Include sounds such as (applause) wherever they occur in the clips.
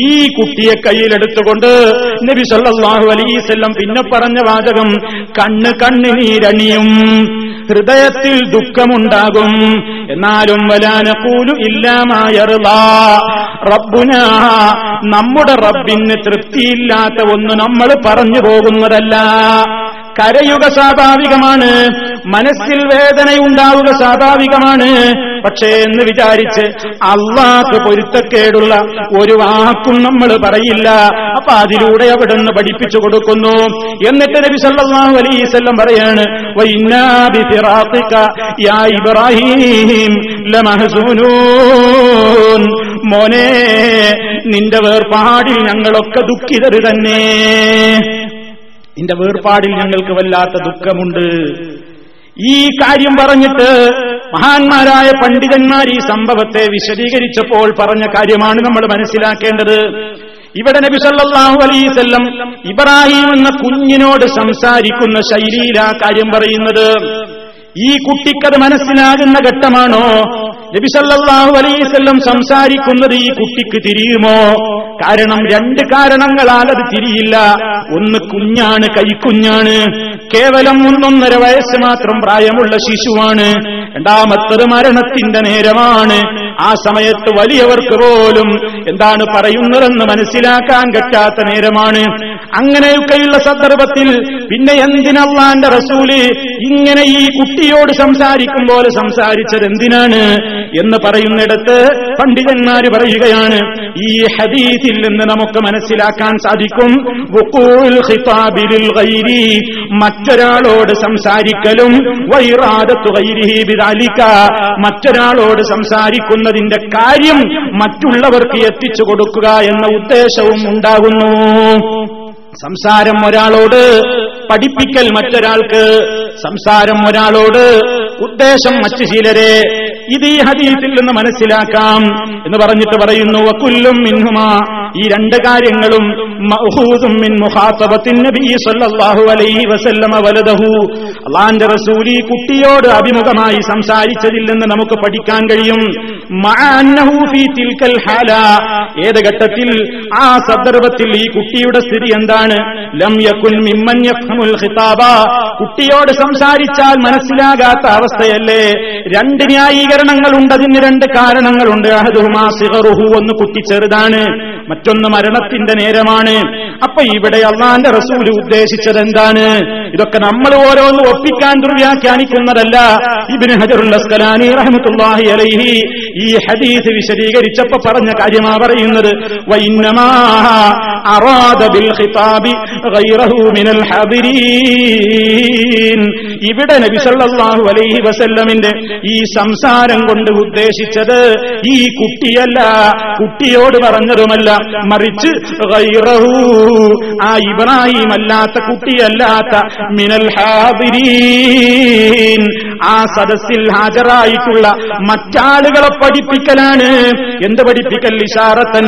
ഈ കുട്ടിയെ കയ്യിലെടുത്തുകൊണ്ട് നബി സല്ലല്ലാഹു അലൈവല്ലം പിന്നെ പറഞ്ഞ വാചകം കണ്ണ് കണ്ണിനീരണിയും ഹൃദയത്തിൽ ദുഃഖമുണ്ടാകും. എന്നാലും വലാനക്കൂലു ഇല്ലാമായറുള്ള റബ്ബുന നമ്മുടെ റബ്ബിന് തൃപ്തിയില്ലാത്ത ഒന്ന് നമ്മൾ പറഞ്ഞു പോകുന്നതല്ല. കരയുക സ്വാഭാവികമാണ്. മനസ്സിൽ വേദനയുണ്ടാവുക സ്വാഭാവികമാണ്. പക്ഷേ എന്ന് വിചാരിച്ച് അള്ളാഹ് പൊരുത്തക്കേടുള്ള ഒരു വാക്കും നമ്മൾ പറയില്ല. അപ്പൊ അതിലൂടെ അവിടെ നിന്ന് പഠിപ്പിച്ചു കൊടുക്കുന്നു. എന്നിട്ട് നബി സല്ലല്ലാഹു അലൈഹി വസല്ലം പറയാണ് മോനെ നിന്റെ വേർപാടിൽ ഞങ്ങളൊക്കെ ദുഃഖിതർ തന്നെ. നിന്റെ വേർപാടിൽ ഞങ്ങൾക്ക് വല്ലാത്ത ദുഃഖമുണ്ട്. ഈ കാര്യം പറഞ്ഞിട്ട് മഹാന്മാരായ പണ്ഡിതന്മാർ ഈ സംഭവത്തെ വിശദീകരിച്ചപ്പോൾ പറഞ്ഞ കാര്യമാണ് നമ്മൾ മനസ്സിലാക്കേണ്ടത്. ഇവിടെ നബി സല്ലല്ലാഹു അലൈവല്ലം ഇബ്രാഹിം എന്ന കുഞ്ഞിനോട് സംസാരിക്കുന്ന ശൈലിയിൽ ആ കാര്യം പറയുന്നത്. ഈ കുട്ടിക്കത് മനസ്സിലാകുന്ന ഘട്ടമാണോ? നബി സല്ലല്ലാഹു അലൈവല്ലം സംസാരിക്കുന്നത് ഈ കുട്ടിക്ക് തിരിയുമോ? കാരണം രണ്ട് കാരണങ്ങളാൽ അത് തിരിയില്ല. ഒന്ന് കുഞ്ഞാണ് കൈക്കുഞ്ഞാണ് കേവലം ഒന്നൊന്നര വയസ്സ് മാത്രം പ്രായമുള്ള ശിശുവാണ്. രണ്ടാമത്തത് മരണത്തിന്റെ നേരമാണ്. ആ സമയത്ത് വലിയവർക്ക് പോലും എന്താണ് പറയുന്നതെന്ന് മനസ്സിലാക്കാൻ പറ്റാത്ത നേരമാണ്. അങ്ങനെയൊക്കെയുള്ള സന്ദർഭത്തിൽ പിന്നെ എന്തിനല്ലാന്റെ റസൂൽ ഇങ്ങനെ ഈ കുട്ടിയോട് സംസാരിക്കും പോലെ സംസാരിച്ചത് എന്തിനാണ് എന്ന് പറയുന്നിടത്ത് പണ്ഡിതന്മാര് പറയുകയാണ് ഈ ഹദീസിൽ നിന്ന് നമുക്ക് മനസ്സിലാക്കാൻ സാധിക്കും മറ്റൊരാളോട് സംസാരിക്കലും മറ്റൊരാളോട് സംസാരിക്കുന്നതിന്റെ കാര്യം മറ്റുള്ളവർക്ക് എത്തിച്ചു കൊടുക്കുക എന്ന ഉദ്ദേശവും ഉണ്ടാകുന്നു. സംസാരം ഒരാളോട് പഠിപ്പിക്കൽ മറ്റൊരാൾക്ക് സംസാരം ഒരാളോട് ഉദ്ദേശം മറ്റു ചിലരെ ഇത് ഈ ഹദീസിൽ നിന്ന് മനസ്സിലാക്കാം. എന്ന് പറഞ്ഞിട്ട് പറയുന്നു വക്കുല്ലും മിൻഹുമ. ഈ രണ്ട് കാര്യങ്ങളും മഅഖൂദും മിൻ മുഖാത്തബത്തിൻ നബി സല്ലല്ലാഹു അലൈഹി വസല്ലമ വലദഹു. ഈ കുട്ടിയോട് അഭിമുഖമായി സംസാരിച്ചതിൽ നിന്ന് നമുക്ക് പഠിക്കാൻ കഴിയും. ഏത് ഘട്ടത്തിൽ? ആ സന്ദർഭത്തിൽ ഈ കുട്ടിയുടെ സ്ഥിതി എന്താണ്? ലം യകുൻ മിമ്മൻ ഖിതാബ. കുട്ടിയോട് സംസാരിച്ചാൽ മനസ്സിലാകാത്ത അവസ്ഥയല്ലേ? രണ്ട് ന്യായീകരണങ്ങളുണ്ട്. അതിന് രണ്ട് കാരണങ്ങളുണ്ട്. അഹദുഹുമാ സിഹറുഹു ഒന്ന് കുട്ടി ചെറുതാണ്. മറ്റൊന്ന് മരണത്തിന്റെ നേരമാണ്. അപ്പൊ ഇവിടെ അള്ളാന്റെ റസൂൽ ഉദ്ദേശിച്ചത് എന്താണ്? ഇതൊക്കെ നമ്മൾ ഓരോന്ന് ഒപ്പിക്കാൻ ദുർവ്യാഖ്യാനിക്കുന്നതല്ല. ഇബിന് ഹജറുൽ അസ്കലാനി റഹ്മത്തുള്ളാഹി അലൈഹി ഈ ഹദീസ് വിശദീകരിച്ചപ്പോ പറഞ്ഞ കാര്യമാ പറയുന്നത്. ഇവിടെ നബിസല്ലാഹു അലൈഹി വസല്ലമിന്റെ ഈ സംസാരം കൊണ്ട് ഉദ്ദേശിച്ചത് ഈ കുട്ടിയല്ല കുട്ടിയോട് പറഞ്ഞതുമല്ല. മറിച്ച് ആ ഇബ്രാഹിം അല്ലാത്ത കുട്ടിയല്ലാത്ത മിനൽ ഹാദിരീൻ. ആ സദസ്സിൽ ഹാജരായിട്ടുള്ള മറ്റാളുകളെ പഠിപ്പിക്കലാണ്. എന്ത് പഠിപ്പിക്കൽ? ഇഷാറത്തൻ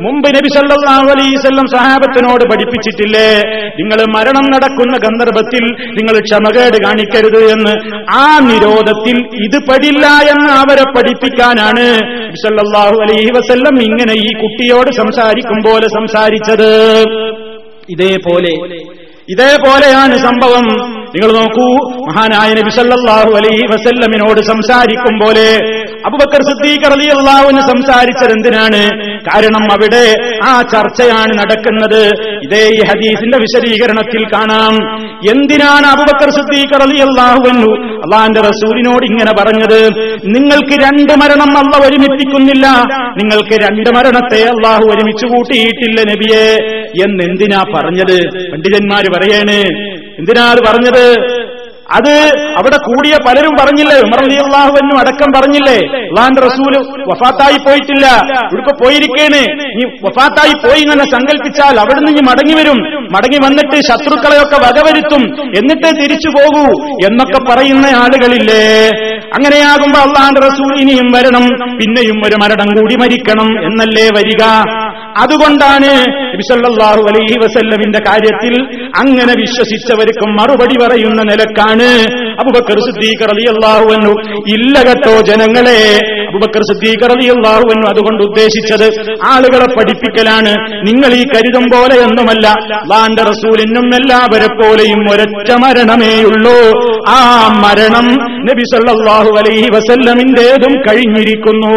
മുമ്പ് നബി സല്ലല്ലാഹു അലൈഹി വസല്ലം സഹാബത്തിനോട് പഠിപ്പിച്ചിട്ടില്ലേ? നിങ്ങൾ മരണം നടക്കുന്ന ഗന്ധർഭത്തിൽ നിങ്ങൾ ക്ഷമകേട് കാണിക്കരുത് എന്ന്. ആ നിരോധത്തിൽ ഇത് പടില്ല എന്ന് അവരെ പഠിപ്പിക്കാനാണ് നബി സല്ലല്ലാഹു അലൈഹി വസല്ലം ഇങ്ങനെ ഈ കുട്ടിയോട് സംസാരിക്കും പോലെ സംസാരിച്ചത്. ഇതേപോലെ ഇതേപോലെയാണ് സംഭവം. നിങ്ങൾ നോക്കൂ മഹാനായ നബി സല്ലല്ലാഹു അലൈഹി വസല്ലമിനോട് സംസാരിക്കും പോലെ അബുബക്കർ സിദ്ദീഖ് റളിയല്ലാഹുവിന് സംസാരിച്ചത് എന്തിനാണ്? കാരണം അവിടെ ആ ചർച്ചയാണ് നടക്കുന്നത്. ഇതേ ഈ ഹദീസിന്റെ വിശദീകരണത്തിൽ കാണാം. എന്തിനാണ് അബുബക്കർ സിദ്ദീഖ് റളിയല്ലാഹുവിനു അള്ളാന്റെ റസൂലിനോട് ഇങ്ങനെ പറഞ്ഞത്? നിങ്ങൾക്ക് രണ്ട് മരണം അല്ല ഒരുമിപ്പിക്കുന്നില്ല. നിങ്ങൾക്ക് രണ്ട് മരണത്തെ അള്ളാഹു ഒരുമിച്ച് കൂട്ടിയിട്ടില്ല നബിയെ. എന്നെന്തിനാ പറഞ്ഞത്? പണ്ഡിതന്മാര് പറയേണ് എന്തിനാ അത് പറഞ്ഞത്? അത് അവിടെ കൂടിയ പലരും പറഞ്ഞില്ലേ? ഉമർ അലി അള്ളാഹുവിനും അടക്കം പറഞ്ഞില്ലേ? അള്ളാന്റെ റസൂൽ വഫാത്തായി പോയിട്ടില്ല. ഇവിടെ പോയിരിക്കേണ്. നീ വഫാത്തായി പോയി ഇങ്ങനെ സങ്കല്പിച്ചാൽ അവിടുന്ന് നീ മടങ്ങി വരും. മടങ്ങി വന്നിട്ട് ശത്രുക്കളെയൊക്കെ വകവരുത്തും. എന്നിട്ട് തിരിച്ചു പോകൂ എന്നൊക്കെ പറയുന്ന ആളുകളില്ലേ? അങ്ങനെയാകുമ്പോ അള്ളാന്റെ റസൂൽ ഇനിയും വരണം. പിന്നെയും ഒരു മരണം കൂടി മരിക്കണം എന്നല്ലേ വരിക? അതുകൊണ്ടാണ് നബിസല്ലാഹു അലൈഹി വസല്ലമിന്റെ കാര്യത്തിൽ അങ്ങനെ വിശ്വസിച്ചവർക്കും മറുപടി പറയുന്ന നിലക്കാണ് അബുബക്കർ സിദ്ദീഖ് റളിയല്ലാഹു അൻഹു ഇല്ല കേട്ടോ ജനങ്ങളെ. അബുബക്കർ സിദ്ദീഖ് റളിയല്ലാഹു അൻഹു അതുകൊണ്ട് ഉദ്ദേശിച്ചത് ആളുകളെ പഠിപ്പിക്കലാണ്. നിങ്ങൾ ഈ കരുതും പോലെയൊന്നുമല്ല അള്ളാന്റെ റസൂലിനും എല്ലാവരെ പോലെയും ഒരൊറ്റ മരണമേയുള്ളൂ ആ മരണം നബി സല്ലാഹു അലൈഹി വസല്ലമിന്റേതും കഴിഞ്ഞിരിക്കുന്നു.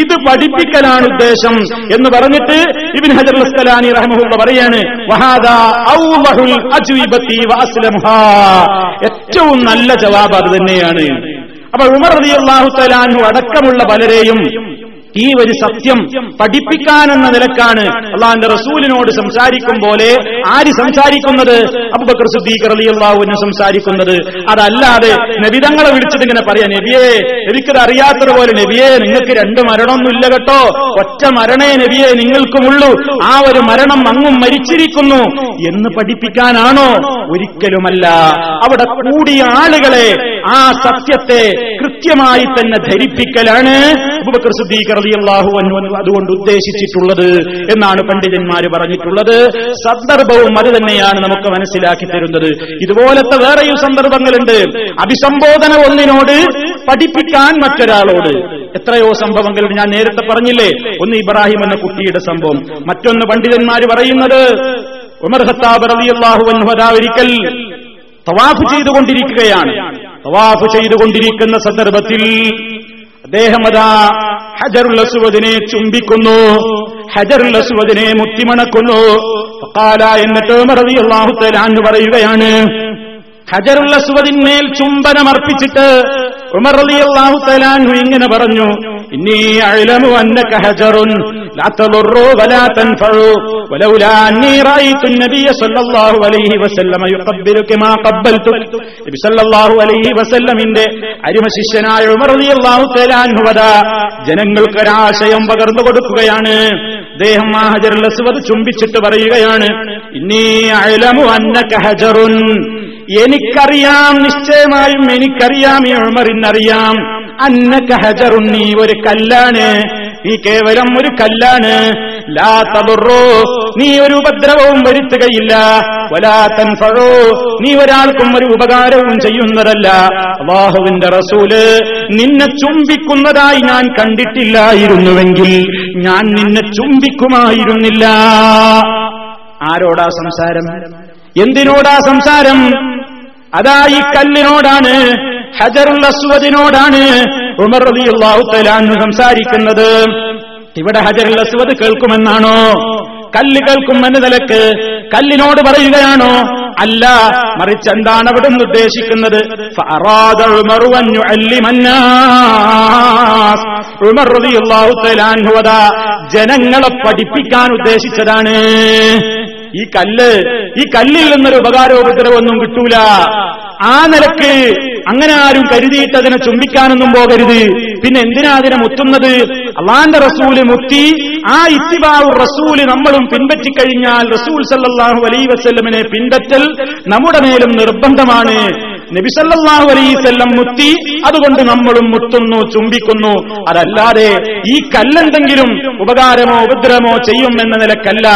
ഇത് പഠിപ്പിക്കലാണ് ഉദ്ദേശം എന്ന് പറഞ്ഞിട്ട് ഇബിൻ ഹജർ അസ്കലാനി റഹ്മുള്ള പറയാണ് വഹാദാ ഏറ്റവും നല്ല ജവാബ് അത് തന്നെയാണ്. അപ്പൊ ഉമർ റതിയുള്ളാഹു തലാൻഹു അടക്കമുള്ള പലരെയും ഈ ഒരു സത്യം പഠിപ്പിക്കാനെന്ന നിലക്കാണ് അള്ളാഹിന്റെ റസൂലിനോട് സംസാരിക്കും പോലെ ആര് സംസാരിക്കുന്നത്? അബുബക്കർ സുദ്ദീഖ് റളിയല്ലാഹുവിന് സംസാരിക്കുന്നത്. അതല്ലാതെ നബിതങ്ങളെ വിളിച്ചത് ഇങ്ങനെ പറയാം നബിയേ എനിക്കത് അറിയാത്തതുപോലെ നബിയെ നിങ്ങൾക്ക് രണ്ട് മരണമൊന്നുമില്ല കേട്ടോ. ഒറ്റ മരണേ നബിയെ നിങ്ങൾക്കുമുള്ളൂ. ആ ഒരു മരണം അങ്ങും മരിച്ചിരിക്കുന്നു. എന്ന് പഠിപ്പിക്കാനാണോ? ഒരിക്കലുമല്ല. അവിടെ കൂടിയ ആളുകളെ ആ സത്യത്തെ കൃത്യമായി തന്നെ ധരിപ്പിക്കലാണ് റളിയല്ലാഹു അൻഹു അതുകൊണ്ട് ഉദ്ദേശിച്ചിട്ടുള്ളത് എന്നാണ് പണ്ഡിതന്മാർ പറഞ്ഞിട്ടുള്ളത്. സന്ദർഭവും അത് തന്നെയാണ് നമുക്ക് മനസ്സിലാക്കി തരുന്നത്. ഇതുപോലത്തെ വേറെയും സന്ദർഭങ്ങളുണ്ട്. അഭിസംബോധന ഒന്നിനോട് പഠിപ്പിക്കാൻ മറ്റൊരാളോട്. എത്രയോ സംഭവങ്ങൾ ഞാൻ നേരത്തെ പറഞ്ഞില്ലേ? ഒന്ന് ഇബ്രാഹിം എന്ന കുട്ടിയുടെ സംഭവം. മറ്റൊന്ന് പണ്ഡിതന്മാർ പറയുന്നത് ഉമർ ഹത്താബ് റളിയല്ലാഹു അൻഹു ഒരിക്കൽ തവാഫ് ചെയ്തുകൊണ്ടിരിക്കുകയാണ്. തവാഫ് ചെയ്തുകൊണ്ടിരിക്കുന്ന സന്ദർഭത്തിൽ അദ്ദേഹം അതാ ഹജറുൽ അസുവദിനെ ചുംബിക്കുന്നു. ഹജറുൽ അസുവദിനെ മുത്തിമണക്കുന്നു എന്നിട്ട് മറവി അൻഹു പറയുകയാണ് ഹജറുൽ അസ്വദിന്മേൽ ചുംബനമർപ്പിച്ചിട്ട് ഉമർ റളിയല്ലാഹു തലാൻഹു ഇങ്ങനെ പറഞ്ഞു ഇന്നി അന്നക ഹജറുൻ വലാ തൻഫഉ വലൗലാ അന്നി റഅയ്തു നബിയ സല്ലല്ലാഹു അലൈഹി വസല്ലമ മാ ഖബ്ബൽതു. നബി സല്ലല്ലാഹു അലൈഹി ഉമർ റളിയല്ലാഹു ജനങ്ങൾക്ക് ഒരാശയം പകർന്നു കൊടുക്കുകയാണ്. അദ്ദേഹം ആ ഹജറുൽ അസ്വദ് ചുംബിച്ചിട്ട് പറയുകയാണ് ഇന്നി അഅലമു അന്നക ഹജറുൻ എനിക്കറിയാം നിശ്ചയമായും എനിക്കറിയാം ഈ ഉമറിനറിയാം അന്ന ഹജറുൻ നീ ഒരു കല്ലാണ്. നീ കേവലം ഒരു കല്ലാണ്. ലാ നീ ഒരു ഉപദ്രവവും വരുത്തുകയില്ല. വലാ തൻഫഴോ നീ ഒരാൾക്കും ഒരു ഉപകാരവും ചെയ്യുന്നതല്ല. അള്ളാഹുവിന്റെ റസൂൽ നിന്നെ ചുംബിക്കുന്നതായി ഞാൻ കണ്ടിട്ടില്ലായിരുന്നുവെങ്കിൽ ഞാൻ നിന്നെ ചുംബിക്കുമായിരുന്നില്ല. ആരോടാ സംസാരം? എന്തിനോടാ സംസാരം? അതാ ഈ കല്ലിനോടാണ് ഹജറുൽ അസ്വദിനോടാണ് ഉമർ റളിയല്ലാഹു തആല സംസാരിക്കുന്നത്. ഇവിടെ ഹജറുൽ അസ്വദ് കേൾക്കുമെന്നാണോ? കല്ല് കേൾക്കും നിലയ്ക്ക് കല്ലിനോട് പറയുകയാണോ? അല്ല മറിച്ച് എന്താണ് അവിടെ നിന്ന് ഉദ്ദേശിക്കുന്നത്? ജനങ്ങളെ പഠിപ്പിക്കാൻ ഉദ്ദേശിച്ചതാണ്. ഈ കല്ല് ഈ കല്ലിൽ നിന്നൊരു ഉപകാരോപദ്രവൊന്നും കിട്ടൂല. ആ നിലയ്ക്ക് അങ്ങനെ ആരും കരുതിയിട്ട് അതിനെ ചുംബിക്കാനൊന്നും പോകരുത്. പിന്നെ എന്തിനാ അതിനെ മുത്തുന്നത്? അള്ളാന്റെ റസൂൽ മുത്തി ആ ഇത്തിബാവു റസൂൽ നമ്മളും പിൻപറ്റിക്കഴിഞ്ഞാൽ റസൂൽ സല്ലാഹു അലൈ വസ്ല്ലമിനെ പിൻപറ്റൽ നമ്മുടെ മേലും നിർബന്ധമാണ്. നബി സല്ലല്ലാഹു അലൈവല്ലം മുത്തി അതുകൊണ്ട് നമ്മളും മുത്തുന്നു ചുംബിക്കുന്നു. അതല്ലാതെ ഈ കല്ലെന്തെങ്കിലും ഉപകാരമോ ഉപദ്രവമോ ചെയ്യും എന്ന നിലക്കല്ല.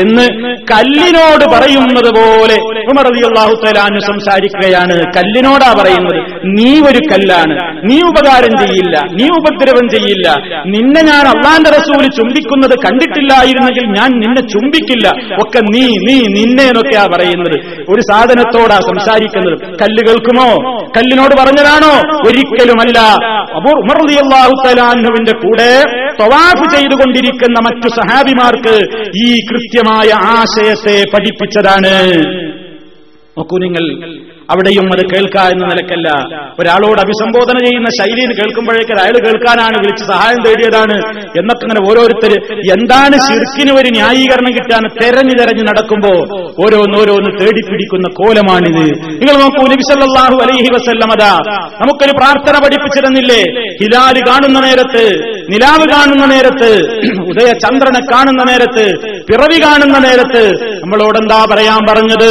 എന്ന് കല്ലിനോട് പറയുന്നത് പോലെ ഉമർ സംസാരിക്കുകയാണ്. കല്ലിനോടാ പറയുന്നത് നീ ഒരു കല്ലാണ്. നീ ഉപകാരം ചെയ്യില്ല. നീ ഉപദ്രവം ചെയ്യില്ല. നിന്നെ ഞാൻ അള്ളാന്റെ റസൂൽ ചുംബിക്കുന്നത് കണ്ടിട്ടില്ലായിരുന്നെങ്കിൽ ഞാൻ നിന്നെ ചുംബിക്കില്ല. ഒക്കെ നീ നീ നിന്നെ എന്നൊക്കെയാ പറയുന്നത്. ഒരു സാധനത്തോടാ സംസാരിക്കുന്നത്. കല്ല് കേൾക്കുമോ? കല്ലിനോട് പറഞ്ഞതാണോ? ഒരിക്കലുമല്ല. അബൂർ ഉമർ റളിയല്ലാഹു തആല അൻഹുവിന്റെ കൂടെ തവാഫ് ചെയ്തുകൊണ്ടിരിക്കുന്ന മറ്റു സഹാബിമാർക്ക് ഈ കൃത്യമായ ആശയത്തെ പഠിപ്പിച്ചതാണ്. നോക്കൂ നിങ്ങൾ. അവിടെയും അത് കേൾക്കുക എന്ന നിലക്കല്ല. ഒരാളോട് അഭിസംബോധന ചെയ്യുന്ന ശൈലിയിൽ കേൾക്കുമ്പോഴേക്ക് അയാൾ കേൾക്കാനാണ് വിളിച്ച് സഹായം തേടിയതാണ് എന്നൊക്കെ ഇങ്ങനെ ഓരോരുത്തർ എന്താണ് ശിർക്കിന് ഒരു ന്യായീകരണം കിട്ടാൻ തെരഞ്ഞു തെരഞ്ഞു നടക്കുമ്പോ ഓരോന്നോരോന്ന് തേടിപ്പിടിക്കുന്ന കോലമാണിത്. നിങ്ങൾ നോക്കൂ നബിസല്ലാഹു അലൈഹി വസല്ലമത നമുക്കൊരു പ്രാർത്ഥന പഠിപ്പിച്ചിരുന്നില്ലേ? ഹിലാൽ കാണുന്ന നേരത്ത് നിലാവ് കാണുന്ന നേരത്ത് ഉദയ ചന്ദ്രനെ കാണുന്ന നേരത്ത് പിറവി കാണുന്ന നേരത്ത് നമ്മളോടെന്താ പറയാൻ പറഞ്ഞത്?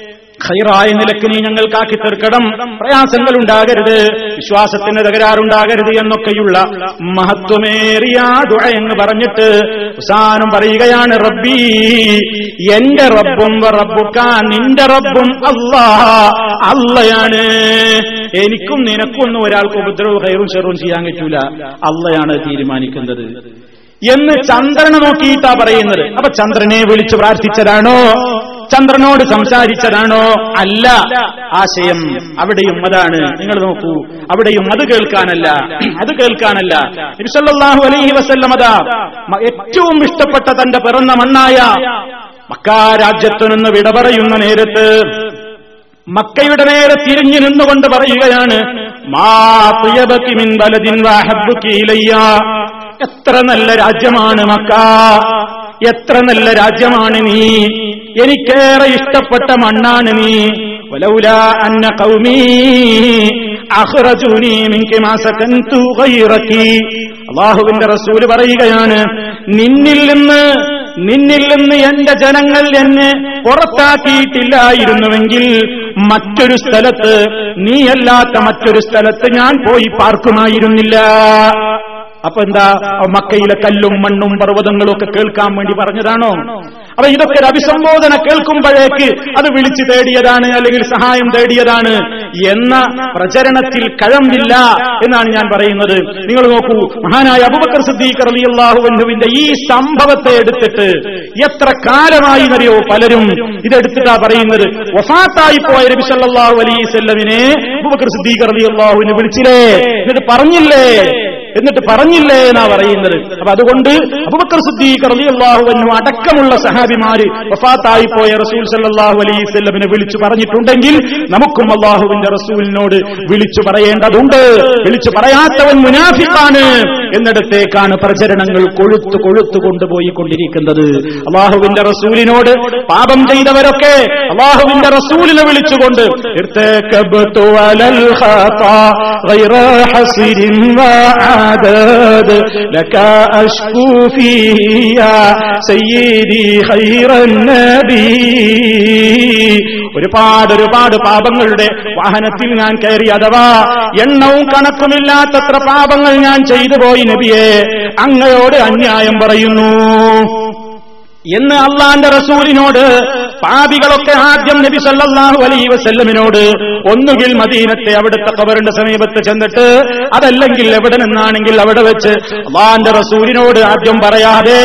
ഖൈറായ നിലയ്ക്ക് നീ ഞങ്ങൾക്കാക്കി തീർക്കണം. പ്രയാസങ്ങൾ ഉണ്ടാകരുത് വിശ്വാസത്തിന് തകരാറുണ്ടാകരുത് എന്നൊക്കെയുള്ള മഹത്വമേറിയ ദുഴ എന്ന് പറഞ്ഞിട്ട് അവസാനം പറയുകയാണ് റബ്ബി എന്റെ റബ്ബും റബ്ബുക്ക നിന്റെ റബ്ബും അള്ളാ അല്ലയാണ് എനിക്കും നിനക്കൊന്നും ഒരാൾക്ക് ഉപദ്രവ കയറും ചെറുവും ചെയ്യാൻ പറ്റൂല. അല്ലയാണ് തീരുമാനിക്കുന്നത്. എന്ന് ചന്ദ്രനെ നോക്കിയിട്ടാ പറയുന്നത്. അപ്പൊ ചന്ദ്രനെ വിളിച്ചു പ്രാർത്ഥിച്ചതാണോ? ചന്ദ്രനോട് സംസാരിച്ചതാണോ? അല്ല. ആശയം അവിടെയും അതാണ്. നിങ്ങൾ നോക്കൂ. അവിടെയും അത് കേൾക്കാനല്ല. (clears throat) അത് കേൾക്കാനല്ല. ഇൻഷല്ലാഹു അലൈഹി വസല്ലം അതാ മ- ഏറ്റവും ഇഷ്ടപ്പെട്ട തന്റെ പിറന്ന മണ്ണായ മക്കാ രാജ്യത്തു നിന്ന് വിട പറയുന്ന നേരത്ത് മക്കയുടെ നേരെ തിരിഞ്ഞു നിന്നുകൊണ്ട് പറയുകയാണ് എത്ര നല്ല രാജ്യമാണ് മക്ക. എത്ര നല്ല രാജ്യമാണ് നീ. എനിക്കേറെ ഇഷ്ടപ്പെട്ട മണ്ണാണ് നീ. ഒലൗല അന്ന സകൻതു ഗൈറകി. അല്ലാഹുവിന്റെ റസൂൽ പറയുകയാണ് നിന്നിൽ നിന്ന് നിന്നിൽ നിന്ന് എന്റെ ജനങ്ങൾ എന്നെ പുറത്താക്കിയിട്ടില്ലായിരുന്നുവെങ്കിൽ മറ്റൊരു സ്ഥലത്ത് നീയല്ലാത്ത മറ്റൊരു സ്ഥലത്ത് ഞാൻ പോയി പാർക്കുമായിരുന്നില്ല. അപ്പൊ എന്താ? മക്കയിലെ കല്ലും മണ്ണും പർവതങ്ങളും ഒക്കെ കേൾക്കാൻ വേണ്ടി പറഞ്ഞതാണോ? അപ്പൊ ഇതൊക്കെ ഒരു അഭിസംബോധന കേൾക്കുമ്പോഴേക്ക് അത് വിളിച്ചു തേടിയതാണ് അല്ലെങ്കിൽ സഹായം തേടിയതാണ് എന്ന പ്രചരണത്തിൽ കഴമ്പില്ല എന്നാണ് ഞാൻ പറയുന്നത്. നിങ്ങൾ നോക്കൂ മഹാനായ അബുബക്കർ സിദ്ദീഖ് റളിയല്ലാഹുവിന്റെ ഈ സംഭവത്തെ എടുത്തിട്ട് എത്ര കാലമായി എന്നറിയോ പലരും ഇതെടുത്തിട്ടാ പറയുന്നത്? വഫാത്തായി പോയ നബി അലൈഹി വസല്ലമിനെ അബൂബക്കർ സിദ്ദീഖ് റളിയല്ലാഹുവിനെ വിളിച്ചില്ലേ? എന്നിട്ട് പറഞ്ഞില്ലേ? എന്നിട്ട് പറഞ്ഞില്ലേ എന്നാ പറയുന്നത്? അപ്പൊ അതുകൊണ്ട് അബുബക്കർ സിദ്ദീഖ് റലിയല്ലാഹുവനും അടക്കമുള്ള സഹാബിമാര് വഫാത്തായിപ്പോയ റസൂൽ സല്ലാഹു അലൈഹി സ്വല്ലമിനെ വിളിച്ചു പറഞ്ഞിട്ടുണ്ടെങ്കിൽ നമുക്കും അള്ളാഹുവിന്റെ റസൂലിനോട് വിളിച്ചു പറയേണ്ടതുണ്ട്. വിളിച്ചു പറയാത്തവൻ മുനാഫിക്കാണ് എന്നിടത്തേക്കാണ് പ്രചരണങ്ങൾ കൊഴുത്തു കൊഴുത്തു കൊണ്ടുപോയി കൊണ്ടിരിക്കുന്നത് അള്ളാഹുവിന്റെ റസൂലിനോട് പാപം ചെയ്തവരൊക്കെ അള്ളാഹുവിന്റെ റസൂലിനെ വിളിച്ചുകൊണ്ട് ഇർത്തേക്കബ് തുവലൽ ഖാതാ ഗൈറ ഹസിരിൻ വ وعدد لك أشكو فيه يا سيدي خير النبي ഒരുപാട് ഒരുപാട് പാപങ്ങളുടെ വാഹനത്തിൽ ഞാൻ കയറി അഥവാ എണ്ണവും കണക്കുമില്ലാത്തത്ര പാപങ്ങൾ ഞാൻ ചെയ്തു പോയി നബിയെ അങ്ങയോട് അന്യായം പറയുന്നു എന്ന് അള്ളാന്റെ റസൂലിനോട് പാപികളൊക്കെ ആദ്യം നബി സല്ലാഹു അലൈ വസല്ലമിനോട് ഒന്നുകിൽ മദീനത്തെ അവിടുത്തെ കബറിന്റെ സമീപത്ത് ചെന്നിട്ട് അതല്ലെങ്കിൽ എവിടെ നിന്നാണെങ്കിൽ അവിടെ വെച്ച് അള്ളാന്റെ റസൂലിനോട് ആദ്യം പറയാതെ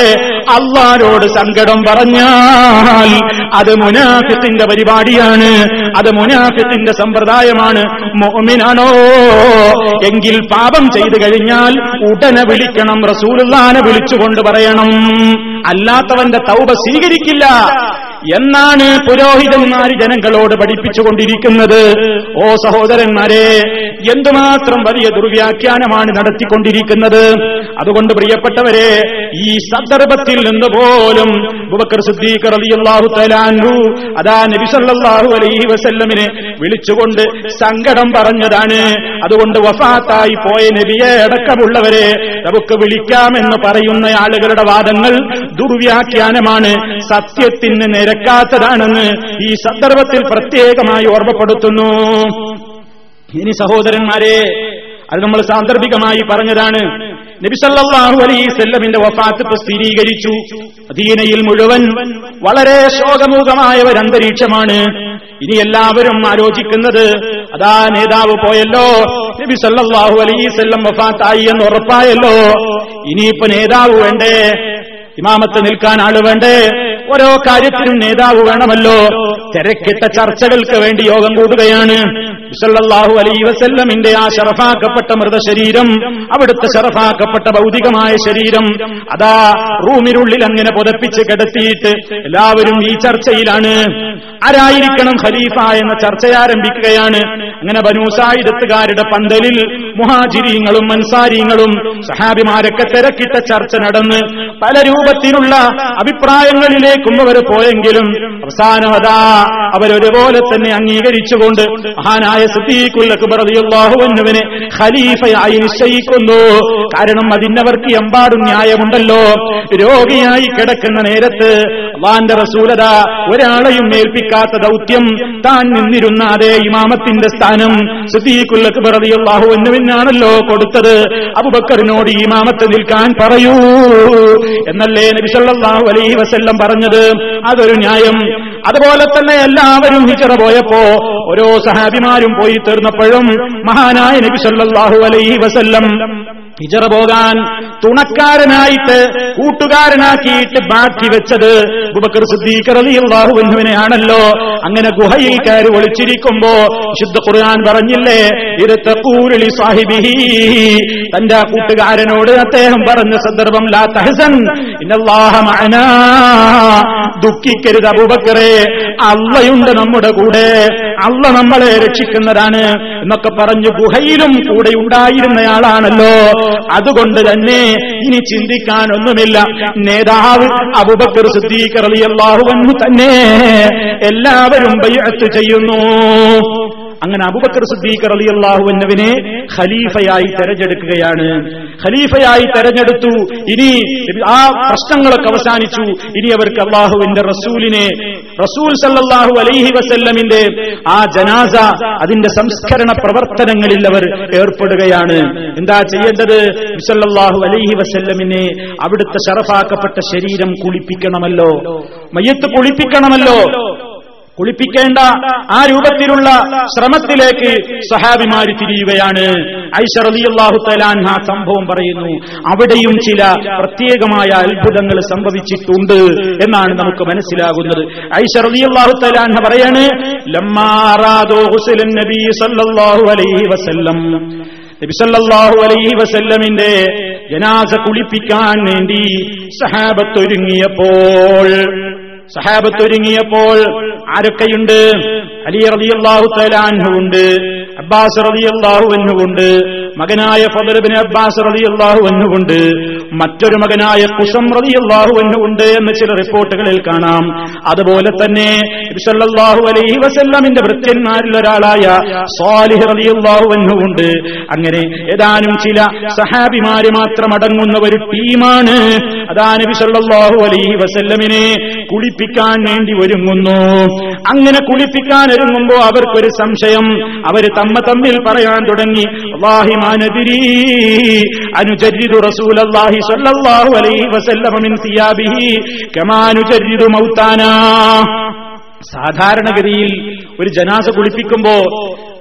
അള്ളാരോട് സങ്കടം പറഞ്ഞാൽ അത് മുനാഫിത്തിന്റെ പരിപാടിയാണ് അത് മുനാഫിത്തിന്റെ സമ്പ്രദായമാണ്. മോമിനാണോ എങ്കിൽ പാപം ചെയ്തു കഴിഞ്ഞാൽ ഉടനെ വിളിക്കണം റസൂലുള്ളാനെ വിളിച്ചുകൊണ്ട് പറയണം. അല്ലാത്തവന്റെ തൗബ സ്വീകരിക്കില്ല. എന്നാണ് പുരോഹിതന്മാര് ജനങ്ങളോട് പഠിപ്പിച്ചുകൊണ്ടിരിക്കുന്നത്. ഓ സഹോദരന്മാരെ എന്തുമാത്രം വലിയ ദുർവ്യാഖ്യാനമാണ് നടത്തിക്കൊണ്ടിരിക്കുന്നത്. അതുകൊണ്ട് പ്രിയപ്പെട്ടവരെ ഈ സന്ദർഭത്തിൽ നിന്ന് പോലും ബുബക്കർ സിദ്ദീഖ് റളിയല്ലാഹു തആലാഹു അതാ നബി സല്ലല്ലാഹു അലൈഹി വസല്ലമിനെ വിളിച്ചുകൊണ്ട് സങ്കടം പറഞ്ഞതാണ്. അതുകൊണ്ട് വഫാത്തായി പോയ നബിയെ അടക്കമുള്ളവരെ നമുക്ക് വിളിക്കാമെന്ന് പറയുന്ന ആളുകളുടെ വാദങ്ങൾ ദുർവ്യാഖ്യാനമാണ്. സത്യത്തിന് നിരക്കാത്തതാണെന്ന് ഈ സന്ദർഭത്തിൽ പ്രത്യേകമായി ഓർമ്മപ്പെടുത്തുന്നു. ഇനി സഹോദരന്മാരെ അത് നമ്മൾ സാന്ദർഭികമായി പറഞ്ഞതാണ്. നബിസല്ലാഹു അലൈഹി സെല്ലമിന്റെ വഫാത്ത് സ്ഥിരീകരിച്ചു. അധീനയിൽ മുഴുവൻ വളരെ ശോകമുഖമായ ഒരു അന്തരീക്ഷമാണ്. ഇനി എല്ലാവരും ആലോചിക്കുന്നത് അതാ നേതാവ് പോയല്ലോ നബി സല്ലല്ലാഹു അലൈഹി സെല്ലം വഫാത്തായി എന്ന് ഉറപ്പായല്ലോ. ഇനിയിപ്പോ നേതാവ് വേണ്ടേ? ഇമാമത്ത് നിൽക്കാൻ ആൾ വേണ്ടേ ഓരോ കാര്യത്തിനും നേതാവ് വേണമല്ലോ. തിരക്കിട്ട ചർച്ചകൾക്ക് വേണ്ടി യോഗം കൂടുകയാണ്. സല്ലല്ലാഹു അലൈ വസല്ലമിന്റെ ആ ശറഫാക്കപ്പെട്ട മൃതശരീരം അവിടുത്തെ ശറഫാക്കപ്പെട്ട ഭൗതികമായ ശരീരം അതാ റൂമിനുള്ളിൽ അങ്ങനെ പുതപ്പിച്ച് കിടത്തിയിട്ട് എല്ലാവരും ഈ ചർച്ചയിലാണ്. ആരായിരിക്കണം ഖലീഫ എന്ന ചർച്ച ആരംഭിക്കുകയാണ്. അങ്ങനെ ബനൂസായിരത്തുകാരുടെ പന്തലിൽ മുഹാജിരിങ്ങളും അൻസാരിങ്ങളും സഹാബിമാരൊക്കെ തിരക്കിട്ട ചർച്ച നടന്ന് പല രൂപത്തിലുള്ള അഭിപ്രായങ്ങളിലേക്കും അവർ പോയെങ്കിലും അവസാനം അതാ അവരൊരുപോലെ തന്നെ അംഗീകരിച്ചുകൊണ്ട് മഹാനായ സുദ്ദീഖുല്ലാഹുവിനെ ഖലീഫയായി നിശ്ചയിക്കുന്നു കാരണം അതിനവർക്ക് എമ്പാടും ന്യായമുണ്ടല്ലോ. രോഗിയായി കിടക്കുന്ന നേരത്ത് അള്ളാന്റെ റസൂലത ഒരാളെയും ഏൽപ്പിക്കാത്ത ദൗത്യം താൻ നിന്നിരുന്ന അതേ ഇമാമത്തിന്റെ സ്ഥാനം സുദ്ദീഖുല്ലക്ക് പറയുള്ളാഹു എന്നുവിനാണല്ലോ കൊടുത്തത്. അബുബക്കറിനോട് ഇമാമത്ത് നിൽക്കാൻ പറയൂ. എന്നല്ലേ നബിസല്ലാഹു അലൈഹി വസല്ലം പറഞ്ഞത്? അതൊരു ന്യായം. അതുപോലെ തന്നെ എല്ലാവരും ഹിജറ പോയപ്പോ ഓരോ സഹാബിമാരും പോയി തീർന്നപ്പോഴും മഹാനായ നബി സല്ലാഹു അലൈഹി വസല്ലം ഹിജറ പോകാൻ തുണക്കാരനായിട്ട് കൂട്ടുകാരനാക്കിയിട്ട് ബാക്കി വെച്ചത് ബുബക്കർ സിദ്ദീഖ് ആണല്ലോ അങ്ങനെ ഗുഹയിൽ കയറി ഒളിച്ചിരിക്കുമ്പോ ശുദ്ധ ഖുർആൻ പറഞ്ഞില്ലേ ഇത് തഖൂലി സാഹിബിഹി. തന്റെ കൂട്ടുകാരനോട് അദ്ദേഹം പറഞ്ഞ സന്ദർഭം ലാ തഹസൻ ദുഃഖിക്കരുത് അബൂബക്കറെ. അള്ളയുണ്ട് നമ്മുടെ കൂടെ. അള്ള നമ്മളെ രക്ഷിക്കുന്നതാണ് എന്നൊക്കെ പറഞ്ഞു ഗുഹയിലും കൂടെ ഉണ്ടായിരുന്നയാളാണല്ലോ. അതുകൊണ്ട് തന്നെ ഇനി ചിന്തിക്കാനൊന്നുമില്ല. നേതാവ് അബുബക്കർ സിദ്ദീഖ് റളിയല്ലാഹു തന്നെ എല്ലാവരും ബൈഅത്ത് ചെയ്യുന്നു. അങ്ങനെ അബുബക്കർ സിദ്ദീഖ് റളിയല്ലാഹുവിനെ ഖലീഫയായി തെരഞ്ഞെടുക്കുകയാണ്. ഖലീഫയായി തെരഞ്ഞെടുത്തു. ഇനി ആ പ്രശ്നങ്ങളൊക്കെ അവസാനിച്ചു. ഇനി അവർക്ക് അള്ളാഹുവിന്റെ റസൂലിനെ റസൂൽ സല്ലാഹു അലൈഹി വസല്ലമിന്റെ ആ ജനാസ അതിന്റെ സംസ്കരണ പ്രവർത്തനങ്ങളിൽ അവർ ഏർപ്പെടുകയാണ്. എന്താ ചെയ്യേണ്ടത്? സല്ലല്ലാഹു അലൈഹി വസല്ലമിനെ അവിടുത്തെ ഷറഫാക്കപ്പെട്ട ശരീരം കുളിപ്പിക്കണമല്ലോ. മയ്യത്ത് കുളിപ്പിക്കണമല്ലോ. കുളിപ്പിക്കേണ്ട ആ രൂപത്തിലുള്ള ശ്രമത്തിലേക്ക് സഹാബിമാര് തിരിയുകയാണ്. ഐശ്വറിയാഹുത്തലാൻഹ സംഭവം പറയുന്നു അവിടെയും ചില പ്രത്യേകമായ അത്ഭുതങ്ങൾ സംഭവിച്ചിട്ടുണ്ട് എന്നാണ് നമുക്ക് മനസ്സിലാകുന്നത്. ഐശ്വറിയാഹുത്തലാൻഹ പറയാണ് നബി അലൈഹി വസല്ലം. അലൈഹി വസല്ലമിന്റെ ജനാസ കുളിപ്പിക്കാൻ വേണ്ടി സഹാബത്തൊരുങ്ങിയപ്പോൾ സഹാബത്തൊരുങ്ങിയപ്പോൾ ആരൊക്കെയുണ്ട്? അലി റളിയല്ലാഹു തലാൻഹുണ്ട് അബ്ബാസ് റളിയല്ലാഹു അൻഹുണ്ട് മകനായ ഫദർബിന് അബ്ബാസ് റളിയല്ലാഹു എന്നുകൊണ്ട് മറ്റൊരു മകനായ കുസം റളിയല്ലാഹു എന്നുകൊണ്ട് എന്ന് ചില റിപ്പോർട്ടുകളിൽ കാണാം. അതുപോലെ തന്നെ സല്ലല്ലാഹു അലൈഹി വസല്ലമിന്റെ വൃത്യന്മാരിൽ ഒരാളായ സ്വാലിഹ് റളിയല്ലാഹു എന്നുകൊണ്ട് അങ്ങനെ ഏതാനും ചില സഹാബിമാര് മാത്രം അടങ്ങുന്ന ഒരു ടീമാണ് അതാ നബി അലൈഹി വസല്ലമിനെ കുളിപ്പിക്കാൻ വേണ്ടി ഒരുങ്ങുന്നു. അങ്ങനെ കുളിപ്പിക്കാൻ ഒരുങ്ങുമ്പോ അവർക്കൊരു സംശയം. അവർ തമ്മ തമ്മിൽ പറയാൻ തുടങ്ങി. അല്ലാഹി അലൈഹി സാധാരണഗതിയിൽ ഒരു ജനാസ കുളിപ്പിക്കുമ്പോ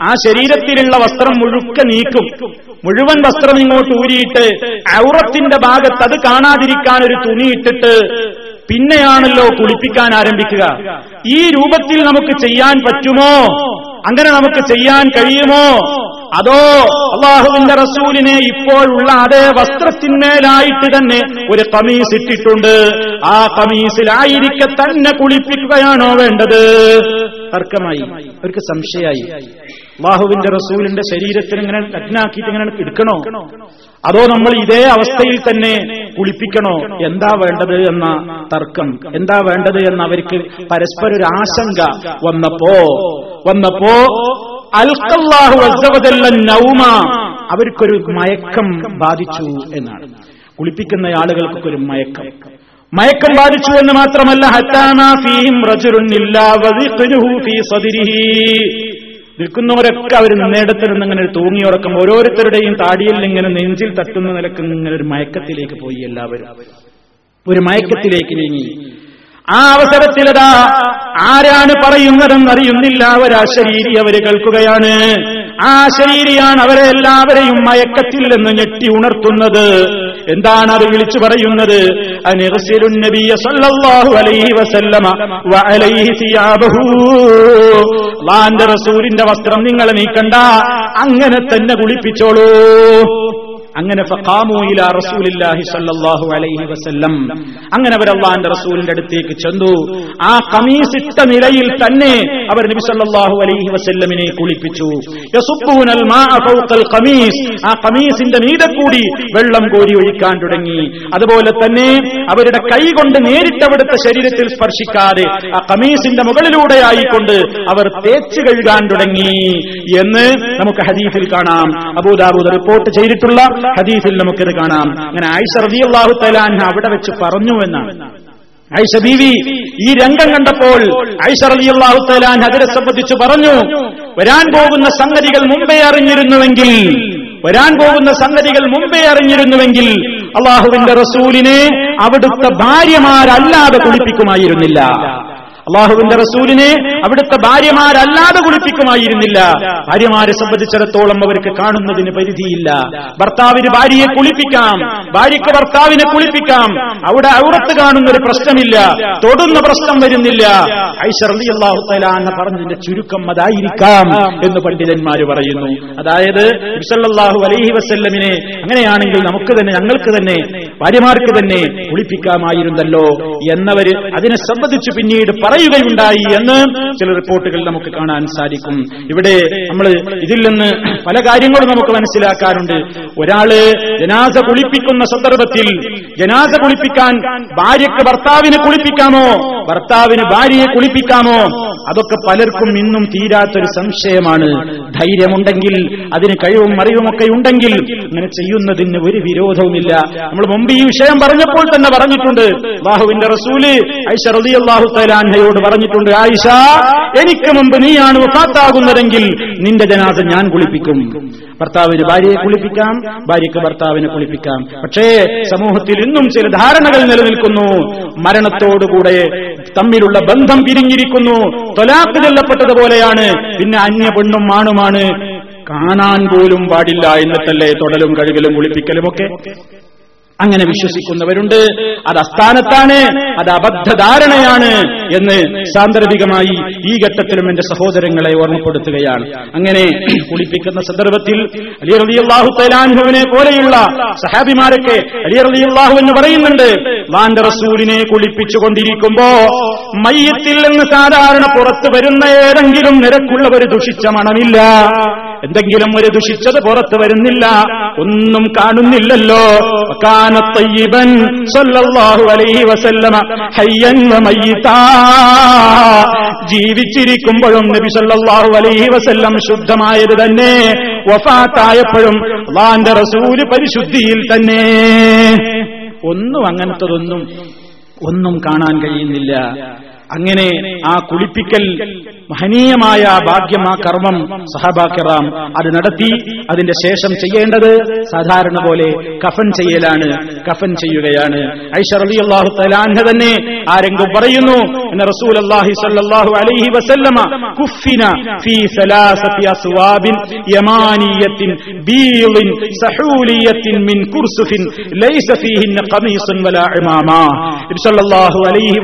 ആ ശരീരത്തിലുള്ള വസ്ത്രം മുഴുക്ക നീക്കും. മുഴുവൻ വസ്ത്രം ഇങ്ങോട്ട് ഊരിയിട്ട് ഔറത്തിന്റെ ഭാഗത്ത് അത് കാണാതിരിക്കാൻ ഒരു തുണി ഇട്ടിട്ട് പിന്നെയാണല്ലോ കുളിപ്പിക്കാൻ ആരംഭിക്കുക. ഈ രൂപത്തിൽ നമുക്ക് ചെയ്യാൻ പറ്റുമോ? അങ്ങനെ നമുക്ക് ചെയ്യാൻ കഴിയുമോ? അതോ അള്ളാഹുവിന്റെ റസൂലിനെ ഇപ്പോഴുള്ള അതേ വസ്ത്രത്തിന്മേലായിട്ട് തന്നെ ഒരു കമീസ് ഇട്ടിട്ടുണ്ട്. ആ കമീസിലായിരിക്കെ തന്നെ കുളിപ്പിക്കുകയാണോ വേണ്ടത്? തർക്കമായി. അവർക്ക് സംശയമായി. അള്ളാഹുവിന്റെ റസൂലിന്റെ ശരീരത്തിന് ഇങ്ങനെ നഗ്നാക്കിയിട്ട് ഇങ്ങനെ എടുക്കണോ? അതോ നമ്മൾ ഇതേ അവസ്ഥയിൽ തന്നെ കുളിപ്പിക്കണോ? എന്താ വേണ്ടത് എന്ന തർക്കം. എന്താ വേണ്ടത് എന്ന് അവർക്ക് പരസ്പര ഒരു ആശങ്ക വന്നപ്പോ വന്നപ്പോ നൗമ. അവർക്കൊരു മയക്കം ബാധിച്ചു എന്നാണ്. കുളിപ്പിക്കുന്ന ആളുകൾക്കൊക്കെ ഒരു മയക്കം. മയക്കം ബാധിച്ചു എന്ന് മാത്രമല്ല നിൽക്കുന്നവരൊക്കെ അവർ നേടത്തിരുന്ന് ഇങ്ങനെ തൂങ്ങിയുറക്കം. ഓരോരുത്തരുടെയും താടിയിൽ ഇങ്ങനെ നെഞ്ചിൽ തട്ടുന്ന നിലയ്ക്ക് ഇങ്ങനെ ഒരു മയക്കത്തിലേക്ക് പോയി എല്ലാവരും. ഒരു മയക്കത്തിലേക്ക് നീങ്ങി. ആ അവസരത്തിലതാ ആരാണ് പറയുന്നതെന്ന് അറിയുന്നില്ല ശരീരി അവർ കേൾക്കുകയാണ്. ആ ശരീരിയാണ് അവരെ എല്ലാവരെയും മയക്കത്തിൽ നിന്ന് ഞെട്ടി ഉണർത്തുന്നത്. എന്താണ് അത് വിളിച്ചു പറയുന്നത്? റസൂലിന്റെ വസ്ത്രം നിങ്ങൾ നീക്കണ്ട. അങ്ങനെ തന്നെ കുളിപ്പിച്ചോളൂ. അങ്ങനെ വസല്ലം. അങ്ങനെ അവർ റസൂലിന്റെ അടുത്തേക്ക് ചെന്നു. ആ കമീസ് ഇട്ട നിലയിൽ തന്നെ അവർ നബി സല്ലാഹു അലൈഹി വസല്ലമിനെ കുളിപ്പിച്ചു. കമീസ് ആ കമീസിന്റെ മീതെ കൂടി വെള്ളം കോരി ഒഴിക്കാൻ തുടങ്ങി. അതുപോലെ തന്നെ അവരുടെ കൈ കൊണ്ട് നേരിട്ട് അവിടുത്തെ ശരീരത്തിൽ സ്പർശിക്കാതെ ആ കമീസിന്റെ മുകളിലൂടെ ആയിക്കൊണ്ട് അവർ തേച്ച് കഴുകാൻ തുടങ്ങി. എന്ന് നമുക്ക് ഹദീഫിൽ കാണാം. അബൂദാബൂദ് റിപ്പോർട്ട് ചെയ്തിട്ടുള്ള ഹദീഫിൽ നമുക്കിത് കാണാം. അങ്ങനെ ആയിഷ റബിയുള്ളാഹു തലാൻ അവിടെ വെച്ച് പറഞ്ഞു എന്നാണ്. ഐഷ ബീവി ഈ രംഗം കണ്ടപ്പോൾ ഐഷ റളിയല്ലാഹു തലാൻ അതിനെ സംബന്ധിച്ച് പറഞ്ഞു വരാൻ പോകുന്ന സംഗതികൾ മുമ്പേ അറിഞ്ഞിരുന്നുവെങ്കിൽ വരാൻ പോകുന്ന സംഗതികൾ മുമ്പേ അറിഞ്ഞിരുന്നുവെങ്കിൽ അള്ളാഹുവിന്റെ റസൂലിനെ അവിടുത്തെ ഭാര്യമാരല്ലാതെ കുളിപ്പിക്കുമായിരുന്നില്ല. അള്ളാഹുവിന്റെ റസൂലിനെ അവിടുത്തെ ഭാര്യമാരല്ലാതെ കുളിപ്പിക്കുമായിരുന്നില്ല. ഭാര്യമാരെ സംബന്ധിച്ചിടത്തോളം അവർക്ക് കാണുന്നതിന് പരിധിയില്ല. ഭർത്താവിന് ഭാര്യയെ കുളിപ്പിക്കാം. ഭാര്യയ്ക്ക് ഭർത്താവിനെ കുളിപ്പിക്കാം. അവിടെ ഔറത്ത് കാണുന്ന ഒരു പ്രശ്നമില്ല. തൊടുന്ന പ്രശ്നം വരുന്നില്ല. അലി അള്ളാഹു തലാന്ന് പറഞ്ഞതിന്റെ ചുരുക്കം അതായിരിക്കാം എന്ന് പണ്ഡിതന്മാർ പറയുന്നു. അതായത് വിസല്ലാഹു അലൈഹി വസല്ലമിനെ അങ്ങനെയാണെങ്കിൽ നമുക്ക് തന്നെ ഞങ്ങൾക്ക് തന്നെ ഭാര്യമാർക്ക് തന്നെ കുളിപ്പിക്കാമായിരുന്നല്ലോ എന്നവര് അതിനെ സംബന്ധിച്ച് പിന്നീട് പറയുകയുണ്ടായി എന്ന് ചില റിപ്പോർട്ടുകൾ നമുക്ക് കാണാൻ സാധിക്കും. ഇവിടെ നമ്മൾ ഇതിൽ നിന്ന് പല കാര്യങ്ങളും നമുക്ക് മനസ്സിലാക്കാറുണ്ട്. ഒരാൾ ജനാസ കുളിപ്പിക്കുന്ന സന്ദർഭത്തിൽ ജനാസ കുളിപ്പിക്കാൻ ഭാര്യക്ക് ഭർത്താവിനെ കുളിപ്പിക്കാമോ? ഭർത്താവിന് ഭാര്യയെ കുളിപ്പിക്കാമോ? അതൊക്കെ പലർക്കും ഇന്നും തീരാത്തൊരു സംശയമാണ്. ധൈര്യമുണ്ടെങ്കിൽ അതിന് കഴിവും അറിവുമൊക്കെ ഉണ്ടെങ്കിൽ അങ്ങനെ ചെയ്യുന്നതിന് ഒരു വിരോധവുമില്ല. നമ്മൾ മുമ്പ് ഈ വിഷയം പറഞ്ഞപ്പോൾ തന്നെ പറഞ്ഞിട്ടുണ്ട്. ബാഹുവിന്റെ റസൂൽ ഐഷ റളിയല്ലാഹു തആലാൻഹയോട് പറഞ്ഞിട്ടുണ്ട് ആയിഷ എനിക്ക് മുമ്പ് നീയാണ് വഫാത്താകുന്നതെങ്കിൽ നിന്റെ ജനാസ ഞാൻ കുളിപ്പിക്കും. ഭർത്താവിന് ഭാര്യയെ കുളിപ്പിക്കാം ഭാര്യയ്ക്ക് ഭർത്താവിനെ കുളിപ്പിക്കാം. പക്ഷേ സമൂഹത്തിൽ ഇന്നും ചില ധാരണകൾ നിലനിൽക്കുന്നു. മരണത്തോടുകൂടെ തമ്മിലുള്ള ബന്ധം പിരിഞ്ഞിരിക്കുന്നു. തൊലാക്ക് ചെല്ലപ്പെട്ടതുപോലെയാണ്. പിന്നെ അന്യ പെണ്ണും ആണുമാണ്. കാണാൻ പോലും പാടില്ല. എന്നിട്ടല്ലേ തൊടലും കഴുകലും കുളിപ്പിക്കലും ഒക്കെ അങ്ങനെ വിശ്വസിക്കുന്നവരുണ്ട്. അത് അസ്ഥാനത്താണ് അത് അബദ്ധധാരണയാണ് എന്ന് സാന്ദർഭികമായി ഈ ഘട്ടത്തിലും എന്റെ സഹോദരങ്ങളെ ഓർമ്മപ്പെടുത്തുകയാണ്. അങ്ങനെ (clears throat) കുളിപ്പിക്കുന്ന സന്ദർഭത്തിൽ അലി റളിയല്ലാഹു തലാൻഹുവിനെ പോലെയുള്ള സഹാബിമാരൊക്കെ അലി റളിയല്ലാഹു എന്ന് പറയുന്നുണ്ട് വാന്റെ റസൂലിനെ കുളിപ്പിച്ചുകൊണ്ടിരിക്കുമ്പോ മയ്യത്തിൽ നിന്ന് സാധാരണ പുറത്തു വരുന്ന ഏതെങ്കിലും നിരക്കുള്ളവർ ദുഷിച്ച മണമില്ല. എന്തെങ്കിലും ഒരു ദുഷിച്ചത് പുറത്ത് വരുന്നില്ല. ഒന്നും കാണുന്നില്ലല്ലോ. കാനത്തയ്യബൻ അലൈഹി വസല്ലമ ഹയ്യൻ ജീവിച്ചിരിക്കുമ്പോഴും നബി സല്ലാഹു അലൈഹി വസല്ലം ശുദ്ധമായത് തന്നെ വഫാത്തായപ്പോഴും വാന്റെ റസൂര് പരിശുദ്ധിയിൽ തന്നെ. ഒന്നും അങ്ങനത്തതൊന്നും ഒന്നും കാണാൻ കഴിയുന്നില്ല. അങ്ങനെ ആ കുളിപ്പിക്കൽ മഹനീയമായ ഭാഗ്യം ആ കർമ്മം സഹബാക്കിറാം അത് നടത്തി. അതിന്റെ ശേഷം ചെയ്യേണ്ടത് സാധാരണ പോലെ കഫൻ ചെയ്യലാണ് കഫൻ ചെയ്യുകയാണ്. ഐഷറലി അള്ളാഹു തലാൻഹ തന്നെ ആരെങ്കിലും പറയുന്നു എന്ന റസൂൽ അലൈഹി വസല്ലമ കുഫിന ഫീ അസ്വാബിൻ യമാനിയത്തിൻ സഹൂലിയത്തിൻ മിൻ കുർസുഫിൻ ലൈസ ഫീഹിന്ന വലാ അലൈഹി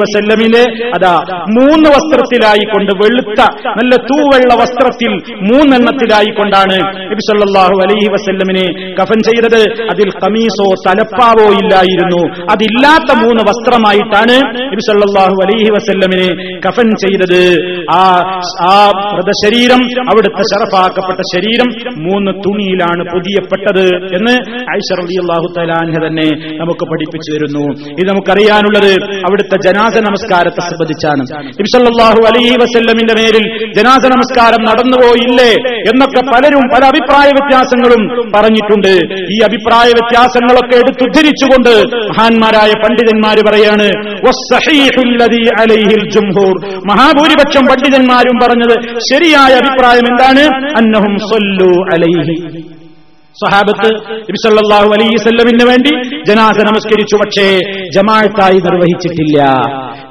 അതാ മൂന്ന് വസ്ത്രത്തിലായിക്കൊണ്ട് വെളുത്ത നല്ല തൂവെള്ള വസ്ത്രത്തിൽ മൂന്നെണ്ണത്തിലായിക്കൊണ്ടാണ് നബി സല്ലല്ലാഹു അലൈഹി വസല്ലമിനെ കഫൻ ചെയ്തത്. അതിൽ കമീസോ തലപ്പാവോ ഇല്ലായിരുന്നു. അതില്ലാത്ത മൂന്ന് വസ്ത്രമായിട്ടാണ് നബി സല്ലല്ലാഹു അലൈഹി വസല്ലമിനെ കഫൻ ചെയ്തത്. ആ ആ മൃതശരീരം അവിടുത്തെ ശറഫാക്കപ്പെട്ട ശരീരം മൂന്ന് തുണിയിലാണ് പൊതിയപ്പെട്ടത് എന്ന് ഐഷറിയാഹു തലാൻഹ തന്നെ നമുക്ക് പഠിപ്പിച്ചു തരുന്നു. ഇത് നമുക്കറിയാനുള്ളത് അവിടുത്തെ ജനാസ നമസ്കാരത്തെ സംബന്ധിച്ചാണ്. ഇബ്സല്ലാഹു അലൈഹി വസല്ലമിന്റെ മേലിൽ ജനാസ നമസ്കാരം നടന്നുപോയില്ലേ എന്നൊക്കെ പലരും പല അഭിപ്രായ വ്യത്യാസങ്ങളും പറഞ്ഞിട്ടുണ്ട്. ഈ അഭിപ്രായ വ്യത്യാസങ്ങളൊക്കെ എടുത്തുദ്ധരിച്ചുകൊണ്ട് മഹാന്മാരായ പണ്ഡിതന്മാര് പറയാണ് മഹാഭൂരിപക്ഷം പണ്ഡിതന്മാരും പറഞ്ഞത് ശരിയായ അഭിപ്രായം എന്താണ്? അന്നഹും സല്ലു അലൈഹി. സഹാബത്ത് നബിസല്ലാഹു അലൈസല്ലമിന് വേണ്ടി ജനാസ നമസ്കരിച്ചു പക്ഷേ ജമാഅത്തായി നിർവഹിച്ചിട്ടില്ല.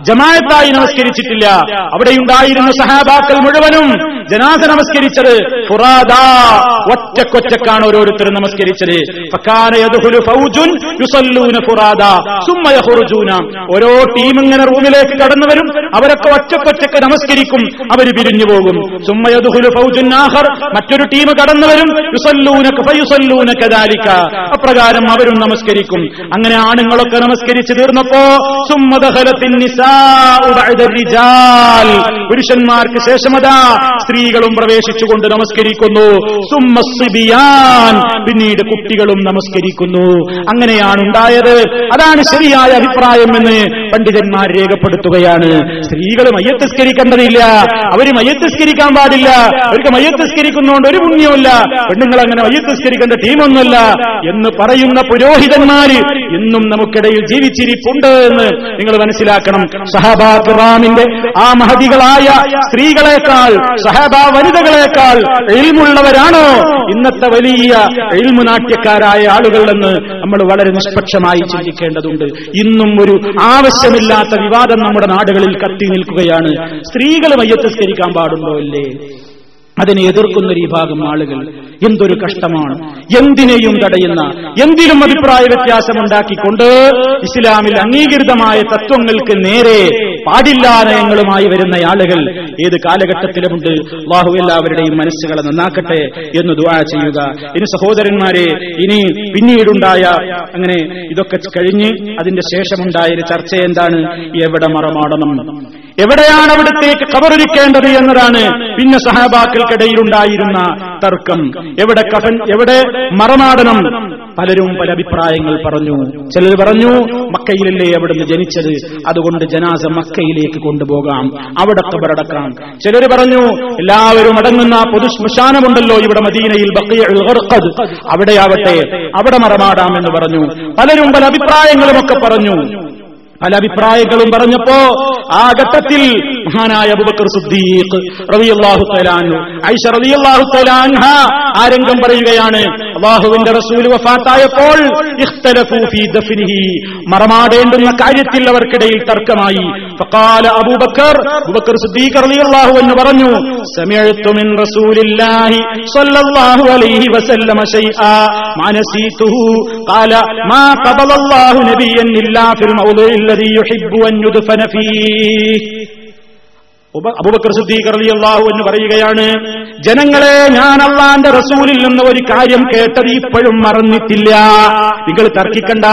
ജമാഅത്തായി നമസ്കരിച്ചിട്ടില്ല. അവിടെയുണ്ടായിരുന്ന സഹാബാക്കൾ മുഴുവനും ജനാസ നമസ്കരിച്ചത്. ഒറ്റക്കൊറ്റക്കാണ് ഓരോരുത്തരും നമസ്കരിച്ചത്. ഓരോ ടീം ഇങ്ങനെ റൂമിലേക്ക് കടന്നു വരും. അവരൊക്കെ ഒറ്റക്കൊറ്റക്ക് നമസ്കരിക്കും. അവർ പിരിഞ്ഞു പോകും. മറ്റൊരു ടീം കടന്നു വരും. അപ്രകാരം അവരും നമസ്കരിക്കും. അങ്ങനെ ആണുങ്ങളൊക്കെ നമസ്കരിച്ച് തീർന്നപ്പോ സുമ്മദഹലത്തിൻ റിജാൽ പുരുഷന്മാർക്ക് ശേഷമതാ സ്ത്രീകളും പ്രവേശിച്ചുകൊണ്ട് നമസ്കരിക്കുന്നു. പിന്നീട് കുട്ടികളും നമസ്കരിക്കുന്നു. അങ്ങനെയാണ് ഉണ്ടായത്. അതാണ് ശരിയായ അഭിപ്രായം എന്ന് പണ്ഡിതന്മാർ രേഖപ്പെടുത്തുകയാണ്. സ്ത്രീകൾ മയ്യത്തസ്കരിക്കേണ്ടതില്ല. അവർ മയ്യത്തസ്കരിക്കാൻ പാടില്ല. അവർക്ക് മയ്യത്തസ്കരിക്കുന്നതുകൊണ്ട് ഒരു പുണ്യമില്ല പെണ്ണുങ്ങൾ അങ്ങനെ മയ്യത്തസ്കരിക്കേണ്ട ടീമൊന്നുമല്ല എന്ന് പറയുന്ന പുരോഹിതന്മാര് ഇന്നും നമുക്കിടയിൽ ജീവിച്ചിരിപ്പുണ്ട് എന്ന് നിങ്ങൾ മനസ്സിലാക്കണം. സഹബാറാമിന്റെ ആ മഹതികളായ സ്ത്രീകളെക്കാൾ സഹബ വനിതകളെക്കാൾ എൽമുള്ളവരാണോ? ഇന്നത്തെ വലിയ എൽമുനാട്യക്കാരായ ആളുകളെന്ന് നമ്മൾ വളരെ നിഷ്പക്ഷമായി ചിന്തിക്കേണ്ടതുണ്ട്. ഇന്നും ഒരു ആവശ്യമില്ലാത്ത വിവാദം നമ്മുടെ നാടുകളിൽ കത്തി നിൽക്കുകയാണ്. സ്ത്രീകൾ മയ്യത്തസ്കരിക്കാൻ പാടുണ്ടോ അല്ലേ അതിനെ എതിർക്കുന്ന ഒരു വിഭാഗം ആളുകൾ എന്തൊരു കഷ്ടമാണ് എന്തിനെയും തടയുന്ന എന്തിനും അഭിപ്രായ വ്യത്യാസമുണ്ടാക്കിക്കൊണ്ട് ഇസ്ലാമിൽ അംഗീകൃതമായ തത്വങ്ങൾക്ക് നേരെ പാടില്ലാതയങ്ങളുമായി വരുന്ന ആളുകൾ ഏത് കാലഘട്ടത്തിലുമുണ്ട്? ബാഹു എല്ലാവരുടെയും മനസ്സുകളെ നന്നാക്കട്ടെ എന്ന് ദുആ ചെയ്യുക. ഇനി സഹോദരന്മാരെ ഇനി പിന്നീടുണ്ടായ അങ്ങനെ ഇതൊക്കെ കഴിഞ്ഞ് അതിന്റെ ശേഷമുണ്ടായ ഒരു ചർച്ച എന്താണ്? എവിടെ മറമാടണം? എവിടെയാണ് അവിടത്തേക്ക് കബറൊരുക്കേണ്ടത് എന്നതാണ് പിന്നെ സഹാബാക്കൾക്കിടയിലുണ്ടായിരുന്ന തർക്കം. എവിടെ കഫൻ എവിടെ മറമാടണം പലരും പല അഭിപ്രായങ്ങൾ പറഞ്ഞു. ചിലർ പറഞ്ഞു മക്കയിലല്ലേ അവിടുന്ന് ജനിച്ചത്? അതുകൊണ്ട് ജനാസ മക്കയിലേക്ക് കൊണ്ടുപോകാം. അവിടെ കബറടക്കാം. ചിലർ പറഞ്ഞു എല്ലാവരും അടങ്ങുന്ന പൊതു ശ്മശാനമുണ്ടല്ലോ ഇവിടെ മദീനയിൽ അവിടെയാവട്ടെ അവിടെ മറമാടാം എന്ന് പറഞ്ഞു. പലരും പല അഭിപ്രായങ്ങളുമൊക്കെ പറഞ്ഞു. പല അഭിപ്രായങ്ങളും പറഞ്ഞപ്പോ ആ ഘട്ടത്തിൽ മഹാനായ അബുബക്കർ സുദ്ദീഖ് റളിയല്ലാഹു തലാനു ഐഷ റളിയല്ലാഹു തലാൻഹ ആ രംഗം പറയുകയാണ്. അള്ളാഹുവിന്റെ റസൂൽ വഫാത്തായപ്പോൾ മറമാടേണ്ടുന്ന കാര്യത്തിൽ അവർക്കിടയിൽ തർക്കമായി. ഫഖാല അബൂബക്കർ അബൂബക്കർ സുദ്ദീഖ് റളിയല്ലാഹു അൻഹു പറഞ്ഞു സമിഅതു മിൻ റസൂലില്ലാഹി സ്വല്ലല്ലാഹു അലൈഹി വസല്ലമ ശൈആ മാ നസീതുഹു ഖാല മാ ഖബലല്ലാഹു നബിയൻ ഇല്ലാ ഫിൽ മൗദിഇൽ الذي يحب أن يدفن فيه. അബൂബക്കർ സിദ്ദീഖ് എന്ന് പറയുകയാണ് ജനങ്ങളെ ഞാൻ അള്ളാന്റെ റസൂലിൽ നിന്ന് ഒരു കാര്യം കേട്ടത് ഇപ്പോഴും മറന്നിട്ടില്ല. നിങ്ങൾ തർക്കിക്കണ്ട.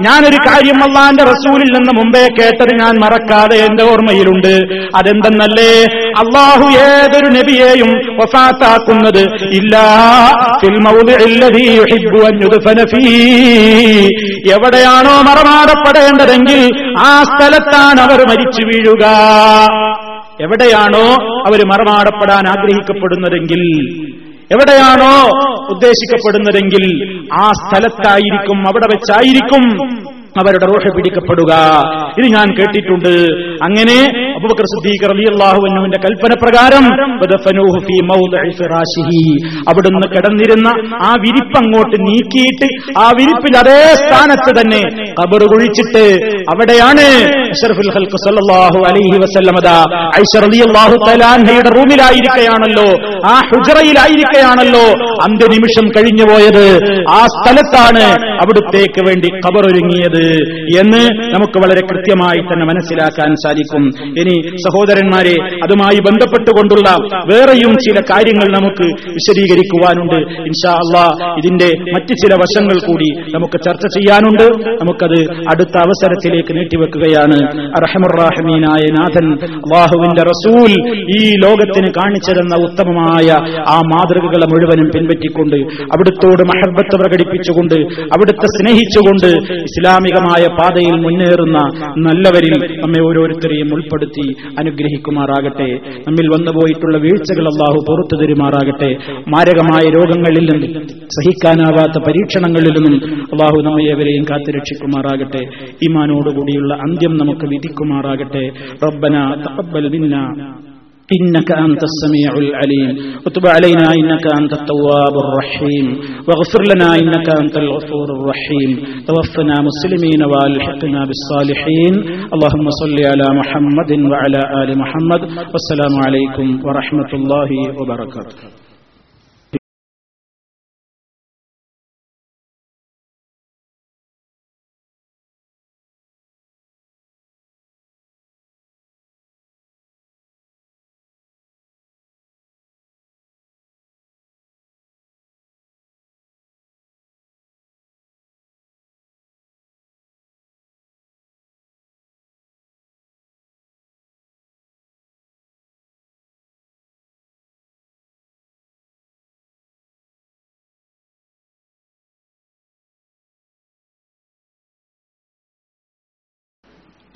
ഞാനൊരു കാര്യം അള്ളാന്റെ റസൂലിൽ നിന്ന് മുമ്പേ കേട്ടത് ഞാൻ മറക്കാതെ എന്റെ ഓർമ്മയിലുണ്ട്. അതെന്തെന്നല്ലേ? അള്ളാഹു ഏതൊരു നബിയെയും വഫാത്താക്കുന്നത് ഇല്ലാ. എവിടെയാണോ മറമാടപ്പെടേണ്ടതെങ്കിൽ ആ സ്ഥലത്താണ് അവർ മരിച്ചു വീഴുക. എവിടെയാണോ അവർ മറമാടപ്പെടാൻ ആഗ്രഹിക്കപ്പെടുന്നതെങ്കിൽ എവിടെയാണോ ഉദ്ദേശിക്കപ്പെടുന്നതെങ്കിൽ ആ സ്ഥലത്തായിരിക്കും അവിടെ വെച്ചായിരിക്കും അവരുടെ റോഷ പിടിക്കപ്പെടുക. ഇത് ഞാൻ കേട്ടിട്ടുണ്ട്. അങ്ങനെ അബൂബക്കർ സിദ്ദീഖ് കൽപ്പന പ്രകാരം അവിടുന്ന് കിടന്നിരുന്ന ആ വിരിപ്പ് അങ്ങോട്ട് നീക്കിയിട്ട് ആ വിരിപ്പിൽ അതേ സ്ഥാനത്ത് തന്നെ കബർ കുഴിച്ചിട്ട് അവിടെയാണ് അലൈഹി റൂമിലായിരിക്കുകയാണല്ലോ ആ ഹുജറയിലായിരിക്കയാണല്ലോ അന്ത്യനിമിഷം കഴിഞ്ഞു പോയത് ആ സ്ഥലത്താണ് അവിടുത്തേക്ക് വേണ്ടി ഖബർ ഒരുങ്ങിയത്. എന്ന് നമുക്ക് വളരെ കൃത്യമായി തന്നെ മനസ്സിലാക്കാൻ സാധിക്കും. ഇനി സഹോദരന്മാരെ അതുമായി ബന്ധപ്പെട്ടുകൊണ്ടുള്ള വേറെയും ചില കാര്യങ്ങൾ നമുക്ക് വിശദീകരിക്കുവാനുണ്ട്. ഇൻഷാ അള്ളാ ഇതിന്റെ മറ്റ് ചില വശങ്ങൾ കൂടി നമുക്ക് ചർച്ച ചെയ്യാനുണ്ട്. നമുക്കത് അടുത്ത അവസരത്തിലേക്ക് നീട്ടിവെക്കുകയാണ്. അറഹമുറാഹമീനായ നാഥൻ അള്ളാഹുവിന്റെ റസൂൽ ഈ ലോകത്തിന് കാണിച്ചതെന്ന ഉത്തമമായ ആ മാതൃകകളെ മുഴുവനും പിൻപറ്റിക്കൊണ്ട് അവിടുത്തോട് മഹബത്ത് പ്രകടിപ്പിച്ചുകൊണ്ട് അവിടുത്തെ സ്നേഹിച്ചുകൊണ്ട് ഇസ്ലാമികമായ പാതയിൽ മുന്നേറുന്ന നല്ലവരിൽ നമ്മെ ഓരോരുത്തരെയും ഉൾപ്പെടുത്തി അനുഗ്രഹിക്കുമാറാകട്ടെ. നമ്മിൽ വന്നുപോയിട്ടുള്ള വീഴ്ചകൾ അള്ളാഹു പുറത്തു തരുമാറാകട്ടെ. മാരകമായ രോഗങ്ങളിൽ നിന്നും സഹിക്കാനാവാത്ത പരീക്ഷണങ്ങളിൽ നിന്നും അള്ളാഹു നമ്മെ ഏവരെയും കാത്തുരക്ഷിക്കുമാറാകട്ടെ. ഇമാനോടുകൂടിയുള്ള അന്ത്യം നമുക്ക് വിധിക്കുമാറാകട്ടെ. റബ്ബന തഖബ്ബൽ മിന്ന. إنك أنت السميع العليم. وتب علينا إنك أنت التواب الرحيم. واغفر لنا إنك أنت الغفور الرحيم. توفنا مسلمين والحقنا بالصالحين. اللهم صل على محمد وعلى آل محمد. والسلام عليكم ورحمة الله وبركاته.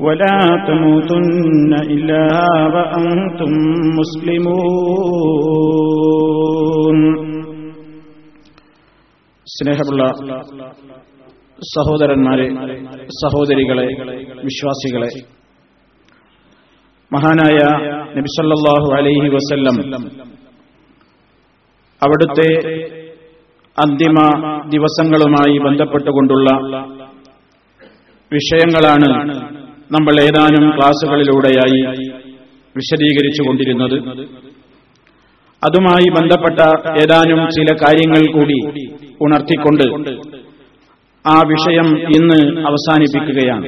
ولا تموتن إلا وأنتم مسلمون സ്നേഹമുള്ള സഹോദരന്മാരെ സഹോദരികളെ വിശ്വാസികളെ മഹാനായ നബിസല്ലാഹു അലൈഹി വസല്ലം അവിടുത്തെ അന്തിമ ദിവസങ്ങളുമായി ബന്ധപ്പെട്ടുകൊണ്ടുള്ള വിഷയങ്ങളാണ് നമ്മൾ ഏതാനും ക്ലാസുകളിലൂടെയായി വിശദീകരിച്ചുകൊണ്ടിരുന്നത്. അതുമായി ബന്ധപ്പെട്ട ഏതാനും ചില കാര്യങ്ങൾ കൂടി ഉണർത്തിക്കൊണ്ട് ആ വിഷയം ഇന്ന് അവസാനിപ്പിക്കുകയാണ്.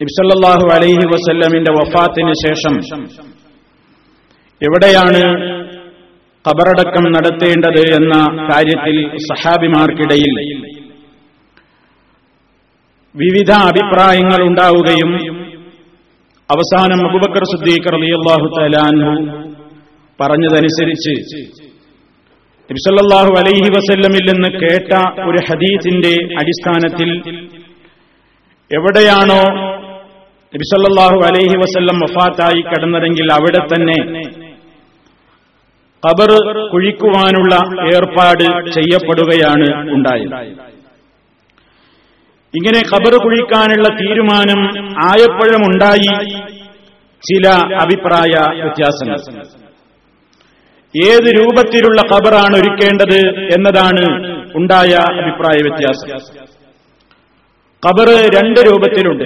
ഇബ്സല്ലാഹു അലൈഹി വസല്ലമിന്റെ വഫാത്തിന് ശേഷം എവിടെയാണ് ഖബറടക്കം നടത്തേണ്ടത് എന്ന കാര്യത്തിൽ സഹാബിമാർക്കിടയിൽ വിവിധ അഭിപ്രായങ്ങൾ ഉണ്ടാവുകയും അവസാനം അബുബക്കർ സുദ്ദീഖ് റളിയല്ലാഹു തലാൻഹു പറഞ്ഞതനുസരിച്ച് നബിസല്ലാഹു അലൈഹി വസല്ലമിൽ നിന്ന് കേട്ട ഒരു ഹദീസിന്റെ അടിസ്ഥാനത്തിൽ എവിടെയാണോ നബിസല്ലാഹു അലൈഹി വസല്ലം വഫാത്തായി കടന്നതെങ്കിൽ അവിടെ തന്നെ കബർ കുഴിക്കുവാനുള്ള ഏർപ്പാട് ചെയ്യപ്പെടുകയാണ് ഉണ്ടായത്. ഇങ്ങനെ ഖബർ കുഴിക്കാനുള്ള തീരുമാനം ആയപ്പോഴുമുണ്ടായി ചില അഭിപ്രായ വ്യത്യാസങ്ങൾ. ഏത് രൂപത്തിലുള്ള ഖബറാണ് ഒരുക്കേണ്ടത് എന്നതാണ് ഉണ്ടായ അഭിപ്രായ വ്യത്യാസം. ഖബർ രണ്ട് രൂപത്തിലുണ്ട്.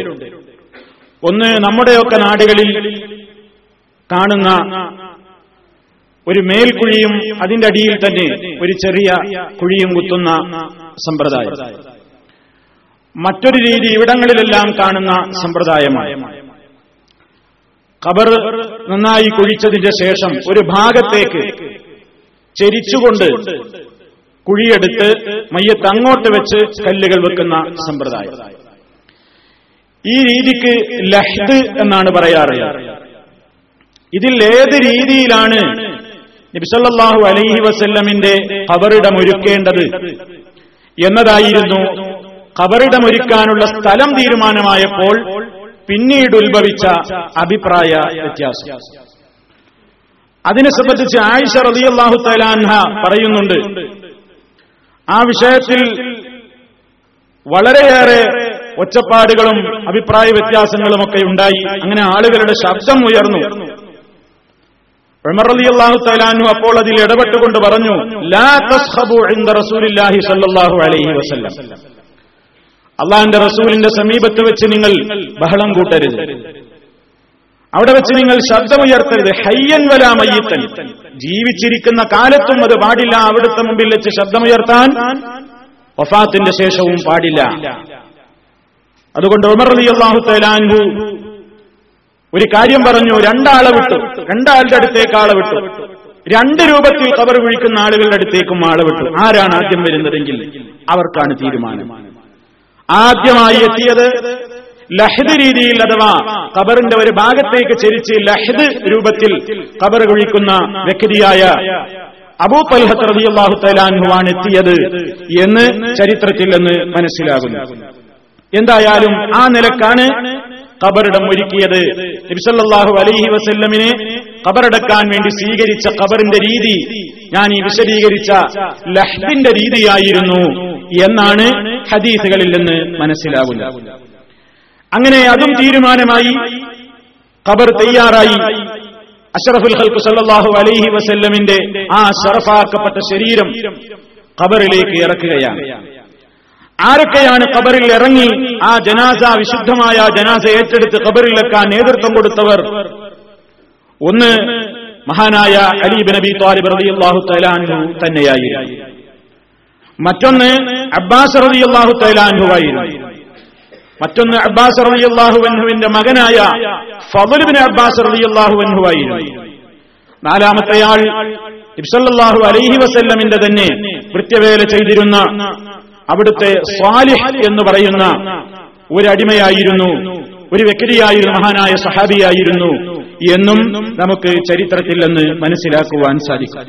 ഒന്ന് നമ്മുടെയൊക്കെ നാടുകളിൽ കാണുന്ന ഒരു മേൽക്കുഴിയും അതിന്റെ അടിയിൽ തന്നെ ഒരു ചെറിയ കുഴിയും കുത്തുന്ന സമ്പ്രദായം. മറ്റൊരു രീതി ഇവിടങ്ങളിലെല്ലാം കാണുന്ന സമ്പ്രദായമാണ്. ഖബർ നന്നായി കുഴിച്ചതിന്റെ ശേഷം ഒരു ഭാഗത്തേക്ക് ചെരിച്ചുകൊണ്ട് കുഴിയെടുത്ത് മയ്യത്ത് അങ്ങോട്ട് വെച്ച് കല്ലുകൾ വെക്കുന്ന സമ്പ്രദായം. ഈ രീതിക്ക് ലഹ്ദ് എന്നാണ് പറയാറ്. ഇതിൽ ഏത് രീതിയിലാണ് നബിസല്ലാഹു അലൈഹി വസല്ലമിന്റെ ഖബറിടം ഒരുക്കേണ്ടത് എന്നതായിരുന്നു ഖബറിടമൊരുക്കാനുള്ള സ്ഥലം തീരുമാനമായപ്പോൾ പിന്നീട് ഉത്ഭവിച്ച അഭിപ്രായ വ്യത്യാസം. അതിനെ സംബന്ധിച്ച് ആയിഷ റളിയല്ലാഹു തലാൻഹ പറയുന്നുണ്ട് ആ വിഷയത്തിൽ വളരെയേറെ ഒച്ചപ്പാടുകളും അഭിപ്രായ വ്യത്യാസങ്ങളും ഒക്കെ ഉണ്ടായി. അങ്ങനെ ആളുകളുടെ ശബ്ദം ഉയർന്നു. ഉമർ റളിയല്ലാഹു തലാൻഹു അപ്പോൾ അതിൽ ഇടപെട്ടുകൊണ്ട് പറഞ്ഞു ലാ ഇൻദ റസൂലില്ലാഹി സല്ലല്ലാഹു അലൈഹി വസല്ലം. അള്ളാഹിന്റെ റസൂലിന്റെ സമീപത്ത് വെച്ച് നിങ്ങൾ ബഹളം കൂട്ടരുത്. അവിടെ വെച്ച് നിങ്ങൾ ശബ്ദമുയർത്തരുത്. ഹയ്യൻ വല മയ്യത്തൻ. ജീവിച്ചിരിക്കുന്ന കാലത്തും അത് പാടില്ല. അവിടുത്തെ മുമ്പിൽ വെച്ച് ശബ്ദമുയർത്താൻ വഫാത്തിന്റെ ശേഷവും പാടില്ല. അതുകൊണ്ട് ഉമർ അലി അള്ളാഹു തലാൻഹു ഒരു കാര്യം പറഞ്ഞു. രണ്ടാളെ വിട്ടു. രണ്ടാളുടെ അടുത്തേക്ക് ആളെ വിട്ടു. രണ്ട് രൂപത്തിൽ കവർ വിളിക്കുന്ന ആളുകളുടെ അടുത്തേക്കും ആളെ വിട്ടു. ആരാണ് ആദ്യം വരുന്നതെങ്കിൽ അവർക്കാണ് തീരുമാനം. ആദ്യമായി എത്തിയത് ലഹദ് രീതിയിൽ അഥവാ ഖബറിന്റെ ഒരു ഭാഗത്തേക്ക് ചരിച്ച് ലഹദ് രൂപത്തിൽ ഖബർ കുഴിക്കുന്ന വ്യക്തിയായ അബൂ തൽഹത്ത് റളിയല്ലാഹു തലാൻഹുവാണ് എത്തിയത് എന്ന് ചരിത്രത്തിൽ എന്ന് മനസ്സിലാകുന്നു. എന്തായാലും ആ നിലക്കാണ് ഖബറിടം ഒരുക്കിയത്. നബിസല്ലാഹു അലൈഹി വസല്ലമിനെ ഖബറടക്കാൻ വേണ്ടി സ്വീകരിച്ച ഖബറിന്റെ രീതി ഞാൻ ഈ വിശദീകരിച്ച ലഹ്ബിന്റെ രീതിയായിരുന്നു എന്നാണ് ഹദീസുകളിൽ നിന്ന് മനസ്സിലാവുന്നത് അങ്ങനെ അതും തീരുമാനമായി ഖബർ തയ്യാറായി. അഷറഫുൽ ഹൽക്ക് സല്ലാഹു അലൈഹി വസല്ലമിന്റെ ആ ഷറഫാക്കപ്പെട്ട ശരീരം ഖബറിലേക്ക് ഇറക്കുകയാണ്. ആരൊക്കെയാണ് ഖബറിൽ ഇറങ്ങി ആ ജനാസ വിശുദ്ധമായ ജനാസ ഏറ്റെടുത്ത് ഖബറിലേക്ക് ആ നേതൃത്വം കൊടുത്തവർ? ഒന്ന് മഹാനായ അലീബ് നബി താലിബ് റളിയല്ലാഹു തലാൻഹു തന്നെയായിരുന്നു. മറ്റൊന്ന് അബ്ബാസ് റളിയല്ലാഹു തലാൻഹുവായിരുന്നു മറ്റൊന്ന് അബ്ബാസ് റളിയല്ലാഹുവിന്റെ മകനായ ഫബുലിബിന് അബ്ബാസ് റളിയല്ലാഹുവിനുവായിരുന്നു നാലാമത്തെയാൾ ഇബ്സല്ലാഹു അലൈഹി വസല്ലമിന്റെ തന്നെ വൃത്യവേല ചെയ്തിരുന്ന അവിടുത്തെ സ്വാലിഹ് എന്ന് പറയുന്ന ഒരു അടിമയായിരുന്നു. ഒരു വ്യക്തിയായിരുന്നു മഹാനായ സഹാബിയായിരുന്നു. എന്നും നമുക്ക് ചരിത്രത്തിൽ നിന്ന് മനസ്സിലാക്കുവാൻ സാധിക്കും.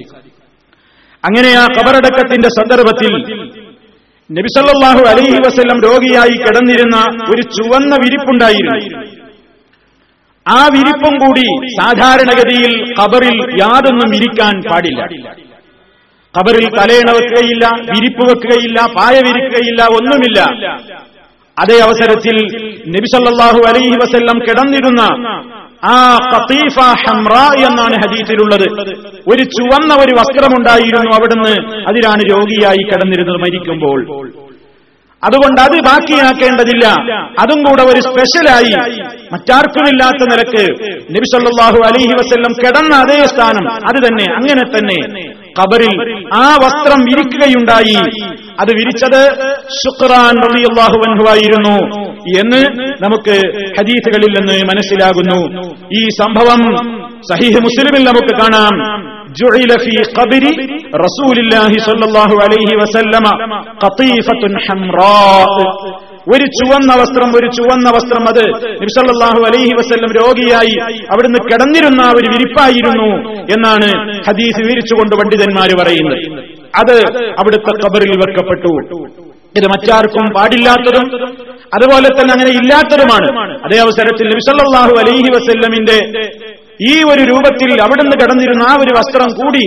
അങ്ങനെ ആ കബറടക്കത്തിന്റെ സന്ദർഭത്തിൽ നബിസല്ലാഹു അലൈഹി വസ്ല്ലം രോഗിയായി കിടന്നിരുന്ന ഒരു ചുവന്ന വിരിപ്പുണ്ടായിരുന്നു. ആ വിരിപ്പും കൂടി സാധാരണഗതിയിൽ കബറിൽ യാതൊന്നും ഇരിക്കാൻ പാടില്ല. കബറിൽ തലയിണ വെക്കുകയില്ല വിരിപ്പ് വെക്കുകയില്ല പായ വിരിക്കുകയില്ല ഒന്നുമില്ല. അതേ അവസരത്തിൽ നബിസല്ലാഹു അലൈഹി വസ്ല്ലം കിടന്നിരുന്ന ആ കത്തീഫ ഹംറ എന്നാണ് ഹദീസിലുള്ളത്. ഒരു ചുവന്ന ഒരു വസ്ത്രമുണ്ടായിരുന്നു അവിടുന്ന്. അതിലാണ് രോഗിയായി കിടന്നിരുന്നത് മരിക്കുമ്പോൾ. അതുകൊണ്ട് അത് ബാക്കിയാക്കേണ്ടതില്ല. അതും കൂടെ ഒരു സ്പെഷ്യലായി. മറ്റാർക്കുമില്ലാത്ത നിരക്ക്. നബി സല്ലല്ലാഹു വസ്ല്ലം വസല്ലം കിടന്ന അതേ സ്ഥാനം. അത് തന്നെ. അങ്ങനെ തന്നെ. ഖബറിൽ ആ വസ്ത്രം വിരിക്കുകയുണ്ടായി അത് വിരിച്ചത് ശുക്രാൻ റളിയല്ലാഹു അൻഹു ആയിരുന്നു എന്ന് നമുക്ക് ഹദീസുകളിൽ നിന്ന് മനസ്സിലാകുന്നു ഈ സംഭവം സഹീഹ് മുസ്ലിമിൽ നമുക്ക് കാണാം جعل في قبر رسول الله صلى الله عليه وسلم قطيفة حمراء ഒരു ചുവന്ന വസ്ത്രം ഒരു ചുവന്ന വസ്ത്രം അത്. നിബ്സല്ലാഹു അലൈഹി വസ്ല്ലം രോഗിയായി അവിടുന്ന് കിടന്നിരുന്ന ഒരു വിരിപ്പായിരുന്നു എന്നാണ് ഹദീസ് വിവരിച്ചുകൊണ്ട് പണ്ഡിതന്മാര് പറയുന്നത്. അത് അവിടുത്തെ കബറിൽ വെക്കപ്പെട്ടു. ഇത് മറ്റാർക്കും പാടില്ലാത്തതും അതുപോലെ തന്നെ അങ്ങനെ ഇല്ലാത്തതുമാണ്. അതേ അവസരത്തിൽ നബിസല്ലാഹു അലൈഹി വസ്ല്ലമിന്റെ ഈ ഒരു രൂപത്തിൽ അവിടുന്ന് കിടന്നിരുന്ന ആ ഒരു വസ്ത്രം കൂടി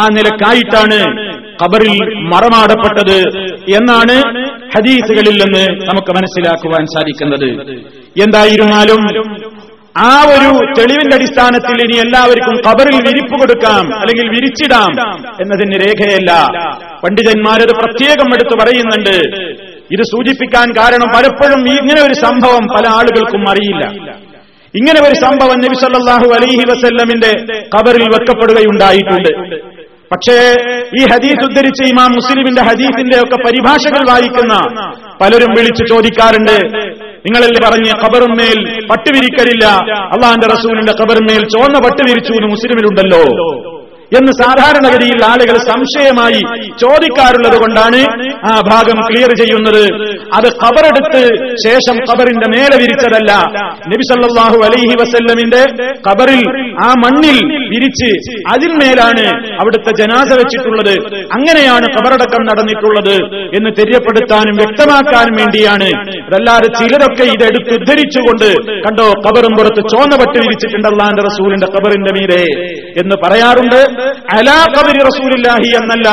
ആ നിലക്കായിട്ടാണ് ഖബറിൽ മറമാടപ്പെട്ടത് എന്നാണ് ഹദീസുകളിൽ നിന്ന് നമുക്ക് മനസ്സിലാക്കുവാൻ സാധിക്കുന്നത്. എന്തായിരുന്നാലും ആ ഒരു തെളിവിന്റെ അടിസ്ഥാനത്തിൽ ഇനി എല്ലാവർക്കും ഖബറിൽ വിരിപ്പ് കൊടുക്കാം അല്ലെങ്കിൽ വിരിച്ചിടാം എന്നതിന് രേഖയല്ല. പണ്ഡിതന്മാരത് പ്രത്യേകം എടുത്തു പറയുന്നുണ്ട്. ഇത് സൂചിപ്പിക്കാൻ കാരണം പലപ്പോഴും ഇങ്ങനെ ഒരു സംഭവം പല ആളുകൾക്കും അറിയില്ല. ഇങ്ങനെ ഒരു സംഭവം നബി സല്ലല്ലാഹു അലൈഹി വസല്ലമിന്റെ ഖബറിൽ വെക്കപ്പെടുകയുണ്ടായിട്ടുണ്ട്. പക്ഷേ ഈ ഹദീസ് ഉദ്ധരിച്ച ഇമാം മുസ്ലിമിന്റെ ഹദീസിന്റെ ഒക്കെ പരിഭാഷകൾ വായിക്കുന്ന പലരും വിളിച്ചു ചോദിക്കാറുണ്ട്. നിങ്ങളല്ലേ പറഞ്ഞ് കബറുമേൽ പട്ടുവിരിക്കലില്ല? അള്ളാന്റെ റസൂലിന്റെ കബറുമേൽ ചുവന്ന പട്ടുവിരിച്ചു എന്ന് മുസ്ലിമിലുണ്ടല്ലോ. എന്ന് സാധാരണഗതിയിൽ ആളുകൾ സംശയമായി ചോദിക്കാറുള്ളത് കൊണ്ടാണ് ആ ഭാഗം ക്ലിയർ ചെയ്യുന്നത്. അത് ഖബറെടുത്ത് ശേഷം ഖബറിന്റെ മേലെ വിരിച്ചതല്ല. നബിസല്ലാഹു അലൈഹി വസല്ലമിന്റെ ഖബറിൽ ആ മണ്ണിൽ വിരിച്ച് അതിന്മേലാണ് അവിടുത്തെ ജനാസ വെച്ചിട്ടുള്ളത്. അങ്ങനെയാണ് ഖബറടക്കം നടന്നിട്ടുള്ളത് എന്ന് തെര്യപ്പെടുത്താനും വ്യക്തമാക്കാനും വേണ്ടിയാണ്. അതല്ലാതെ ചിലരൊക്കെ ഇതെടുത്ത് ഉദ്ധരിച്ചുകൊണ്ട് കണ്ടോ ഖബറും പുറത്ത് ചോന്ന പട്ട് വിരിച്ചിട്ടുണ്ട് റസൂലിന്റെ ഖബറിന്റെ മീരെ എന്ന് പറയാറുണ്ട്. അലാ ഖബരി റസൂലില്ലാഹി എന്നല്ല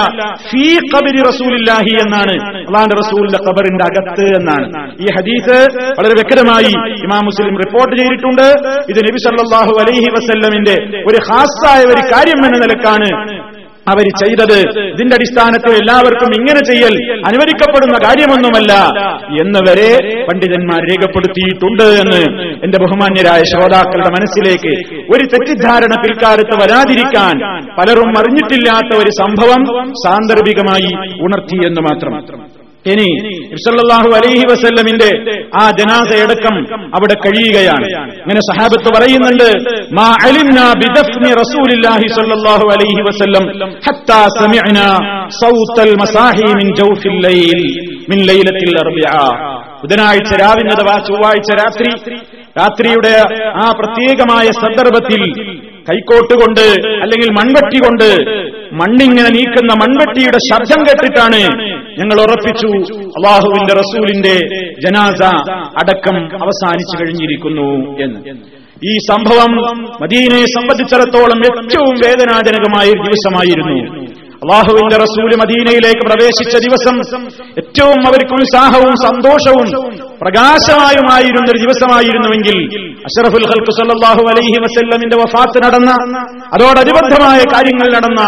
ഫീ ഖബരി റസൂലില്ലാഹി എന്നാണ്. അള്ളാന്റെ റസൂലിന്റെ ഖബറിന്റെ അകത്ത് എന്നാണ്. ഈ ഹദീസ് വളരെ വ്യക്തമായി ഇമാം മുസ്ലിം റിപ്പോർട്ട് ചെയ്തിട്ടുണ്ട്. ഇത് നബി സല്ലല്ലാഹു അലൈഹി വസല്ലമിന്റെ ഒരു ഹാസായ ഒരു കാര്യം എന്ന നിലക്കാണ്. അവർ ചെയ്തത്. ഇതിന്റെ അടിസ്ഥാനത്തിൽ എല്ലാവർക്കും ഇങ്ങനെ ചെയ്യൽ അനുവദിക്കപ്പെടുന്ന കാര്യമൊന്നുമല്ല. എന്ന് വരെ പണ്ഡിതന്മാർ രേഖപ്പെടുത്തിയിട്ടുണ്ട് എന്ന് എന്റെ ബഹുമാന്യരായ ശ്രോതാക്കളുടെ മനസ്സിലേക്ക് ഒരു തെറ്റിദ്ധാരണ പിൽക്കാലത്ത് വരാതിരിക്കാൻ പലരും അറിഞ്ഞിട്ടില്ലാത്ത ഒരു സംഭവം സാന്ദർഭികമായി ഉണർത്തി എന്ന് മാത്രം. ഇനി ഇർസല്ലാഹു അലൈഹി വസല്ലമിന്റെ ആ ജനാസയടക്കം അവിടെ കഴിയുകയാണ്. അങ്ങനെ സഹാബത്ത് പറയുന്നുണ്ട് മാ അലിംന ബിദഫ്നി റസൂലില്ലാഹി സ്വല്ലല്ലാഹു അലൈഹി വസല്ലം ഹത്താ സമിഅനാ സൗത്തൽ മസാഹി മിൻ ജൗഫിൽ ലൈൽ മിൻ ലൈലത്തിൽ അർബിഅ ബുധനാഴ്ച രാവിലെ അഥവാ ചൊവ്വാഴ്ച രാത്രി രാത്രിയുടെ ആ പ്രത്യേകമായ സന്ദർഭത്തിൽ കൈക്കോട്ട് കൊണ്ട് അല്ലെങ്കിൽ മൺവെട്ടി കൊണ്ട് മണ്ണിങ്ങനെ നീക്കുന്ന മൺവെട്ടിയുടെ ശബ്ദം കേട്ടിട്ടാണ് ഞങ്ങൾ ഉറപ്പിച്ചു. അള്ളാഹുവിന്റെ റസൂലിന്റെ ജനാസ അടക്കം അവസാനിച്ചു കഴിഞ്ഞിരിക്കുന്നു എന്ന്. ഈ സംഭവം മദീനയെ സംബന്ധിച്ചിടത്തോളം ഏറ്റവും വേദനാജനകമായ ഒരു ദിവസമായിരുന്നു. അള്ളാഹുവിന്റെ റസൂൽ മദീനയിലേക്ക് പ്രവേശിച്ച ദിവസം ഏറ്റവും അവർക്ക് ഉത്സാഹവും സന്തോഷവും പ്രകാശമായുമായിരുന്ന ഒരു ദിവസമായിരുന്നുവെങ്കിൽ അഷറഫുൽ ഹൽക്കു സല്ലാഹു അലൈഹി വസല്ലമിന്റെ വഫാത്ത് നടന്ന അതോടനുബന്ധമായ കാര്യങ്ങൾ നടന്ന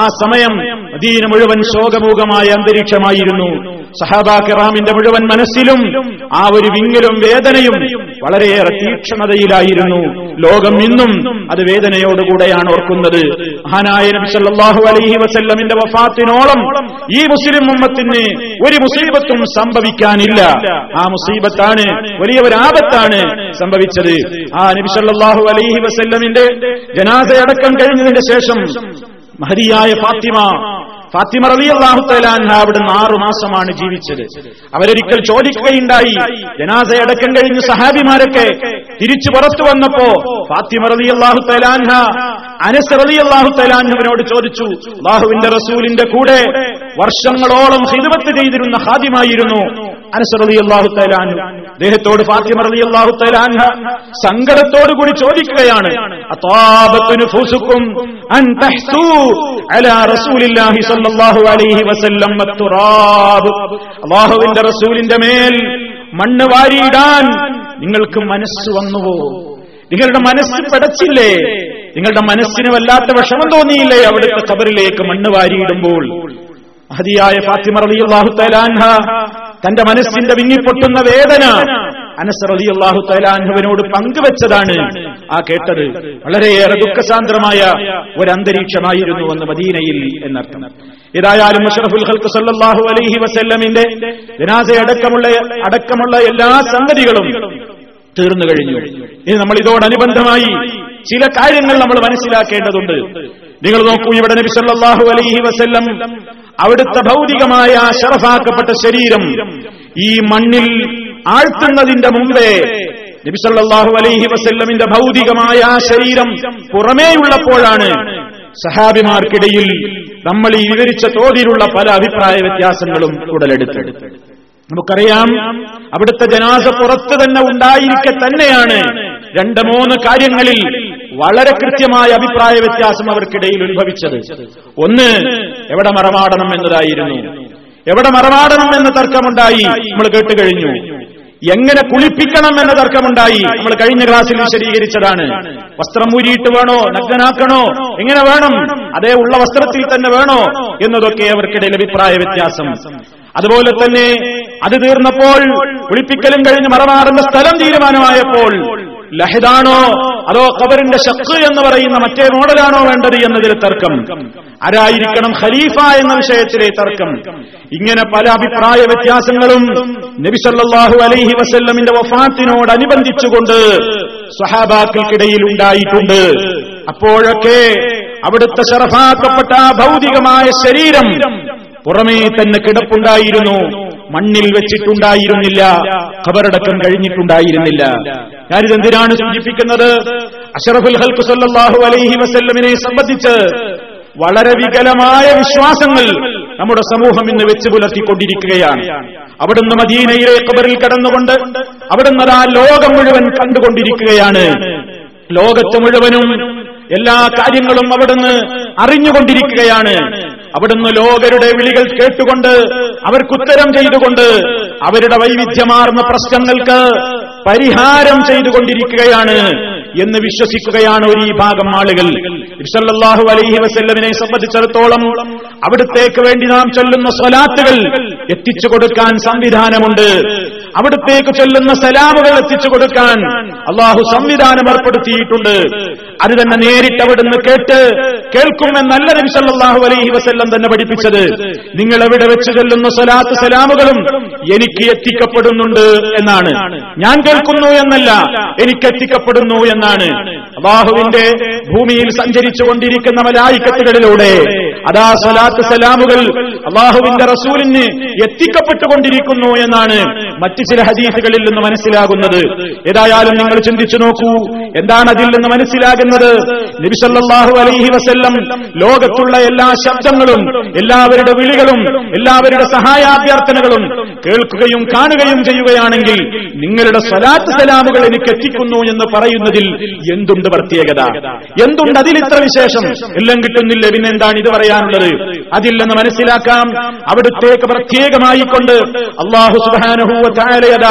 ആ സമയം മദീന മുഴുവൻ ശോകമൂകമായ അന്തരീക്ഷമായിരുന്നു. സഹാബാ കിറാമിന്റെ മുഴുവൻ മനസ്സിലും ആ ഒരു വിങ്ങലും വേദനയും വളരെയേറെ തീക്ഷ്ണതയിലായിരുന്നു. ലോകം ഇന്നും അത് വേദനയോടുകൂടെയാണ് ഓർക്കുന്നത്. മഹാനായ നബി സല്ലല്ലാഹു അലൈഹി വസല്ലമിന്റെ വഫാത്തിനോളം ഈ മുസ്ലിം ഉമ്മത്തിന് ഒരു മുസീബത്തും സംഭവിക്കാനില്ല. ആ മുസീബത്താണ് വലിയ ഒരു ആപത്താണ് സംഭവിച്ചത്. ആ നബി സല്ലല്ലാഹു അലൈഹി വസല്ലമിന്റെ ജനാസയടക്കം കഴിഞ്ഞതിന്റെ ശേഷം മഹതിയായ ഫാത്തിമ. ഫാത്തിമ റലി അള്ളാഹുത്തലാൻഹ അവിടുന്ന് ആറു മാസമാണ് ജീവിച്ചത്. അവരൊരിക്കൽ ചോദിക്കുകയുണ്ടായി ജനാസയടക്കം കഴിഞ്ഞ് സഹാബിമാരൊക്കെ തിരിച്ചു പുറത്തു വന്നപ്പോ ഫാത്തിമ റലി അള്ളാഹുത്തലാൻഹ അനസ് റലി അള്ളാഹുത്തലാൻഹുവിനോട് ചോദിച്ചു അള്ളാഹുവിന്റെ റസൂലിന്റെ കൂടെ വർഷങ്ങളോളം ഹിദമത്ത് ചെയ്തിരുന്ന ഹാദ്യമായിരുന്നു അനസ് റലി അള്ളാഹുത്തലാൻഹു അദ്ദേഹത്തോട് ഫാത്തിമ റലി അള്ളാഹുത്തലാൻഹ സങ്കടത്തോടു കൂടി ചോദിക്കുകയാണ് അതാബത്തുന് അൻ അലാ റസൂലില്ലാഹി സ്വല്ലല്ലാഹു അലൈഹി വസല്ലം റസൂലിന്റെ മേൽ മണ്ണ് വാരിയിടാൻ നിങ്ങൾക്ക് മനസ്സ് വന്നുവോ? നിങ്ങളുടെ മനസ്സ് പടച്ചില്ലേ? നിങ്ങളുടെ മനസ്സിന് വല്ലാത്ത വിഷമം തോന്നിയില്ലേ അവിടുത്തെ കബറിലേക്ക് മണ്ണ് വാരിയിടുമ്പോൾ? മഹതിയായ ഫാത്തിമ റളിയല്ലാഹു തആലാൻഹ തന്റെ മനസ്സിന്റെ വിങ്ങിപ്പൊട്ടുന്ന വേദന. അനസ് അള്ളാഹു തലാൻഹുവിനോട് പങ്കുവെച്ചതാണ്. ആ കേട്ടത് വളരെയേറെ ദുഃഖസാന്ദ്രമായ ഒരു അന്തരീക്ഷമായിരുന്നു എന്ന് മദീനയിൽ എന്നർത്ഥം. ഏതായാലും മുഷറഫുൽ ഖൽക്ക് സല്ലാഹു അലൈഹി വസല്ലമിന്റെ ജനാസ അടക്കമുള്ള അടക്കമുള്ള എല്ലാ സംഗതികളും തീർന്നു കഴിഞ്ഞു. ഇനി നമ്മൾ ഇതോടനുബന്ധമായി ചില കാര്യങ്ങൾ നമ്മൾ മനസ്സിലാക്കേണ്ടതുണ്ട്. നിങ്ങൾ നോക്കൂ ഇവിടെ നബി സല്ലല്ലാഹു അലൈഹി വസല്ലം അവിടുത്തെ ഭൗതികമായ ശറഫാക്കപ്പെട്ട ശരീരം ഈ മണ്ണിൽ ആഴ്ത്തുന്നതിന്റെ മുമ്പേ നബി സല്ലല്ലാഹു അലൈഹി വസല്ലമിന്റെ ഭൗതികമായ ശരീരം പുറമേയുള്ളപ്പോഴാണ് സഹാബിമാർക്കിടയിൽ നമ്മൾ ഈ വിവരിച്ച തോതിലുള്ള പല അഭിപ്രായ വ്യത്യാസങ്ങളും ഉടലെടുത്തത്. നമുക്കറിയാം അവിടുത്തെ ജനാസ പുറത്ത് തന്നെ ഉണ്ടായിരിക്കെ തന്നെയാണ് രണ്ട് മൂന്ന് കാര്യങ്ങളിൽ വളരെ കൃത്യമായ അഭിപ്രായ വ്യത്യാസം അവർക്കിടയിൽ ഉത്ഭവിച്ചത്. ഒന്ന് എവിടെ മറമാടണം എന്നതായിരുന്നു. എവിടെ മറമാടണം എന്ന തർക്കമുണ്ടായി നമ്മൾ കേട്ട് കഴിഞ്ഞു എങ്ങനെ കുളിപ്പിക്കണം എന്ന തർക്കമുണ്ടായി നമ്മൾ കഴിഞ്ഞ ക്ലാസ്സിൽ വിശദീകരിച്ചതാണ്. വസ്ത്രം ഊരിയിട്ട് വേണോ നഗ്നനാക്കണോ എങ്ങനെ വേണം അതേ ഉള്ള വസ്ത്രത്തിൽ തന്നെ വേണോ എന്നതൊക്കെ അവർക്കിടയിൽ അഭിപ്രായ വ്യത്യാസം. അതുപോലെ തന്നെ അത് തീർന്നപ്പോൾ കുളിപ്പിക്കലും കഴിഞ്ഞ് മറമാറുന്ന സ്ഥലം തീരുമാനമായപ്പോൾ ലഹിദാണോ അതോ ഖബറിന്റെ ഷക്ക് എന്ന് പറയുന്ന മറ്റേ മോഡലാണോ വേണ്ടത് എന്നതിൽ തർക്കം. ആരായിരിക്കണം ഖലീഫ എന്ന വിഷയത്തിലെ തർക്കം. ഇങ്ങനെ പല അഭിപ്രായ വ്യത്യാസങ്ങളും നബിസല്ലാഹു അലൈഹി വസല്ലമിന്റെ വഫാത്തിനോടനുബന്ധിച്ചുകൊണ്ട് സഹാബാക്കൾക്കിടയിൽ ഉണ്ടായിട്ടുണ്ട്. അപ്പോഴൊക്കെ അവിടുത്തെ ഷറഫാക്കപ്പെട്ട ആ ഭൗതികമായ ശരീരം പുറമേ തന്നെ കിടപ്പുണ്ടായിരുന്നു. മണ്ണിൽ വെച്ചിട്ടുണ്ടായിരുന്നില്ല ഖബറടക്കം കഴിഞ്ഞിട്ടുണ്ടായിരുന്നില്ല. ഞാനിതെന്തിനാണ് സൂചിപ്പിക്കുന്നത്? അഷറഫുൽ ഹൽക്കു സല്ലാഹു അലൈഹി വസല്ലമിനെ സംബന്ധിച്ച് വളരെ വികലമായ വിശ്വാസങ്ങൾ നമ്മുടെ സമൂഹം ഇന്ന് വെച്ച് പുലർത്തിക്കൊണ്ടിരിക്കുകയാണ്. അവിടുന്ന് മദീനയിലെ ഖബറിൽ കടന്നുകൊണ്ട് അവിടുന്ന് ആ ലോകം മുഴുവൻ കണ്ടുകൊണ്ടിരിക്കുകയാണ്. ലോകത്ത് മുഴുവനും എല്ലാ കാര്യങ്ങളും അവിടുന്ന് അറിഞ്ഞുകൊണ്ടിരിക്കുകയാണ്. അവിടുന്ന് ലോകരുടെ വിളികൾ കേട്ടുകൊണ്ട് അവർക്കുത്തരം ചെയ്തുകൊണ്ട് അവരുടെ വൈവിധ്യമാർന്ന പ്രശ്നങ്ങൾക്ക് പരിഹാരം ചെയ്തുകൊണ്ടിരിക്കുകയാണ് എന്ന് വിശ്വസിക്കുകയാണ് ഒരു ഈ ഭാഗം ആളുകൾ. ഇഷല്ലാഹു അലൈഹി വസല്ലമിനെ സംബന്ധിച്ചിടത്തോളം അവിടത്തേക്ക് വേണ്ടി നാം ചൊല്ലുന്ന സ്വലാത്തുകൾ എത്തിച്ചു കൊടുക്കാൻ സംവിധാനമുണ്ട്. അവിടത്തേക്ക് ചൊല്ലുന്ന സലാമുകൾ എത്തിച്ചു കൊടുക്കാൻ അള്ളാഹു സംവിധാനം ഏർപ്പെടുത്തിയിട്ടുണ്ട്. അത് തന്നെ നേരിട്ട് അവിടുന്ന് കേട്ട് കേൾക്കുമെന്നല്ല നബി സല്ലല്ലാഹു അലൈഹി വസല്ലം തന്നെ പഠിപ്പിച്ചത്. നിങ്ങൾ എവിടെ വെച്ച് ചൊല്ലുന്ന? സലാത്ത് സലാമുകളും എനിക്ക് എത്തിക്കപ്പെടുന്നുണ്ട് എന്നാണ്. ഞാൻ കേൾക്കുന്നു എന്നല്ല എനിക്ക് എത്തിക്കപ്പെടുന്നു എന്നാണ്. അബാഹുവിന്റെ ഭൂമിയിൽ സഞ്ചരിച്ചു കൊണ്ടിരിക്കുന്ന മലായിക്കത്തുകളിലൂടെ അതാ സലാത്ത് സലാമുകൾ അള്ളാഹുവിന്റെ റസൂലിന് എത്തിക്കപ്പെട്ടുകൊണ്ടിരിക്കുന്നു എന്നാണ് മറ്റു ചില ഹദീസുകളിൽ നിന്ന് മനസ്സിലാകുന്നത്. ഏതായാലും നിങ്ങൾ ചിന്തിച്ചു നോക്കൂ എന്താണ് അതിൽ നിന്ന് മനസ്സിലാകുന്നത്? നബിസല്ലാഹു അലൈഹി വസല്ലം ലോകത്തുള്ള എല്ലാ ശബ്ദങ്ങളും എല്ലാവരുടെ വിളികളും എല്ലാവരുടെ സഹായാഭ്യർത്ഥനകളും കേൾക്കുകയും കാണുകയും ചെയ്യുകയാണെങ്കിൽ നിങ്ങളുടെ സ്വലാത്ത് സലാമുകൾ എനിക്ക് എത്തിക്കുന്നു എന്ന് പറയുന്നതിൽ എന്തുണ്ട് പ്രത്യേകത? എന്തുണ്ട് അതിൽ ഇത്ര വിശേഷം? എല്ലാം കിട്ടുന്നില്ല. പിന്നെന്താണ് ഇത് പറയാനുള്ളത്? അതില്ലെന്ന് മനസ്സിലാക്കാം. അവിടുത്തേക്ക് പ്രത്യേകമായി കൊണ്ട് അള്ളാഹു സുബാനഹൂവ താരയത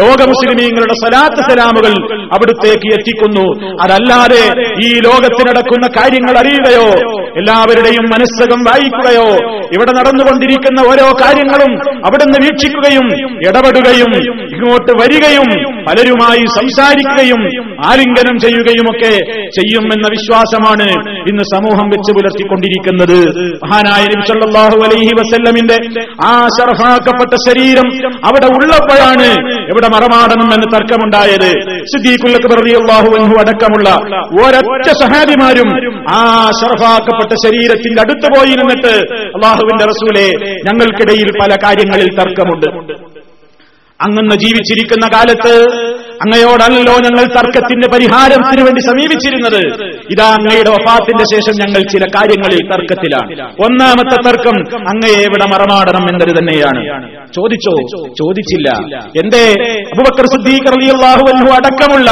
ലോക മുസ്ലിമീങ്ങളുടെ സലാത്ത് സലാമുകൾ അവിടുത്തേക്ക് എത്തിക്കുന്നു. അതല്ലാതെ ഈ ലോകത്തിനടക്കുന്ന കാര്യങ്ങൾ അറിയുകയോ എല്ലാവരുടെയും മനസ്സകം വായിക്കുകയോ ഇവിടെ നടന്നുകൊണ്ടിരിക്കുന്ന ഓരോ കാര്യങ്ങളും അവിടുന്ന് വീക്ഷിക്കുകയും ഇടപെടുകയും ഇങ്ങോട്ട് വരികയും പലരുമായി സംസാരിക്കുകയും ആലിംഗനം ചെയ്യുകയുമൊക്കെ ചെയ്യുമെന്ന വിശ്വാസമാണ് ഇന്ന് സമൂഹം വെച്ച് പുലർത്തിക്കൊണ്ടിരിക്കുന്നത്. മഹാനായ നബി സല്ലല്ലാഹു അലൈഹി വസല്ലമിന്റെ ആ ശർഫാക്കപ്പെട്ട ശരീരം അവിടെ ഉള്ളപ്പോഴാണ് ഇവിടെ മറമാടണം എന്ന് തർക്കമുണ്ടായത്. റളിയല്ലാഹു അൻഹു അടക്കമുള്ള ഒരൊറ്റ സഹാബിമാരും ആ ശർഫാക്കപ്പെട്ട ശരീരത്തിന്റെ അടുത്ത് പോയി നിന്നിട്ട് അള്ളാഹുവിന്റെ റസൂലെ ഞങ്ങൾക്കിടയിൽ പല കാര്യങ്ങളിൽ തർക്കമുണ്ട്. അങ്ങന്ന് ജീവിച്ചിരിക്കുന്ന കാലത്ത് അങ്ങയോടല്ലോ ഞങ്ങൾ തർക്കത്തിന്റെ പരിഹാരത്തിന് വേണ്ടി സമീപിച്ചിരുന്നത്. ഇതാ അങ്ങയുടെ വഫാത്തിന്റെ ശേഷം ഞങ്ങൾ ചില കാര്യങ്ങളിൽ തർക്കത്തിലാണ്. ഒന്നാമത്തെ തർക്കം അങ്ങയെ ഇവിടെ മറമാടണം എന്നത് തന്നെയാണ്. ചോദിച്ചോ? ചോദിച്ചില്ല. എന്തേ? അബുബക്കർ സിദ്ദീഖ് റളിയല്ലാഹു അൻഹു അടക്കമുള്ള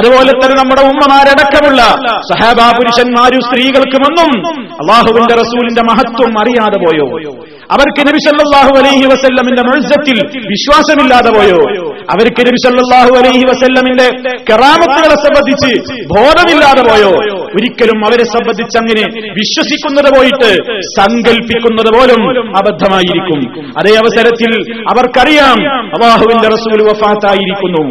അതുപോലെ തന്നെ നമ്മുടെ ഉമ്മമാരടക്കമുള്ള സഹാബാ പുരുഷന്മാരും സ്ത്രീകൾക്കുമൊന്നും അള്ളാഹുവിന്റെ റസൂലിന്റെ മഹത്വം അറിയാതെ പോയോ? അവർക്ക് നബി സല്ലല്ലാഹു അലൈഹി വസല്ലമിന്റെ മത്സ്യത്തിൽ വിശ്വാസമില്ലാതെ പോയോ? അവർക്ക് നബി സല്ലല്ലാഹു അലൈഹി വസല്ലമിന്റെ കറാമത്തുകളെ സംബന്ധിച്ച് ബോധമില്ലാതെ പോയോ? ഒരിക്കലും അവരെ സംബന്ധിച്ച് അങ്ങനെ വിശ്വസിക്കുന്നത് പോയിട്ട് സങ്കല്പിക്കുന്നത് പോലും അബദ്ധമായിരിക്കും. അതേ അവസരത്തിൽ അവർക്കറിയാം അള്ളാഹുവിന്റെ റസൂൽ വഫാത്തായിരിക്കുന്നു.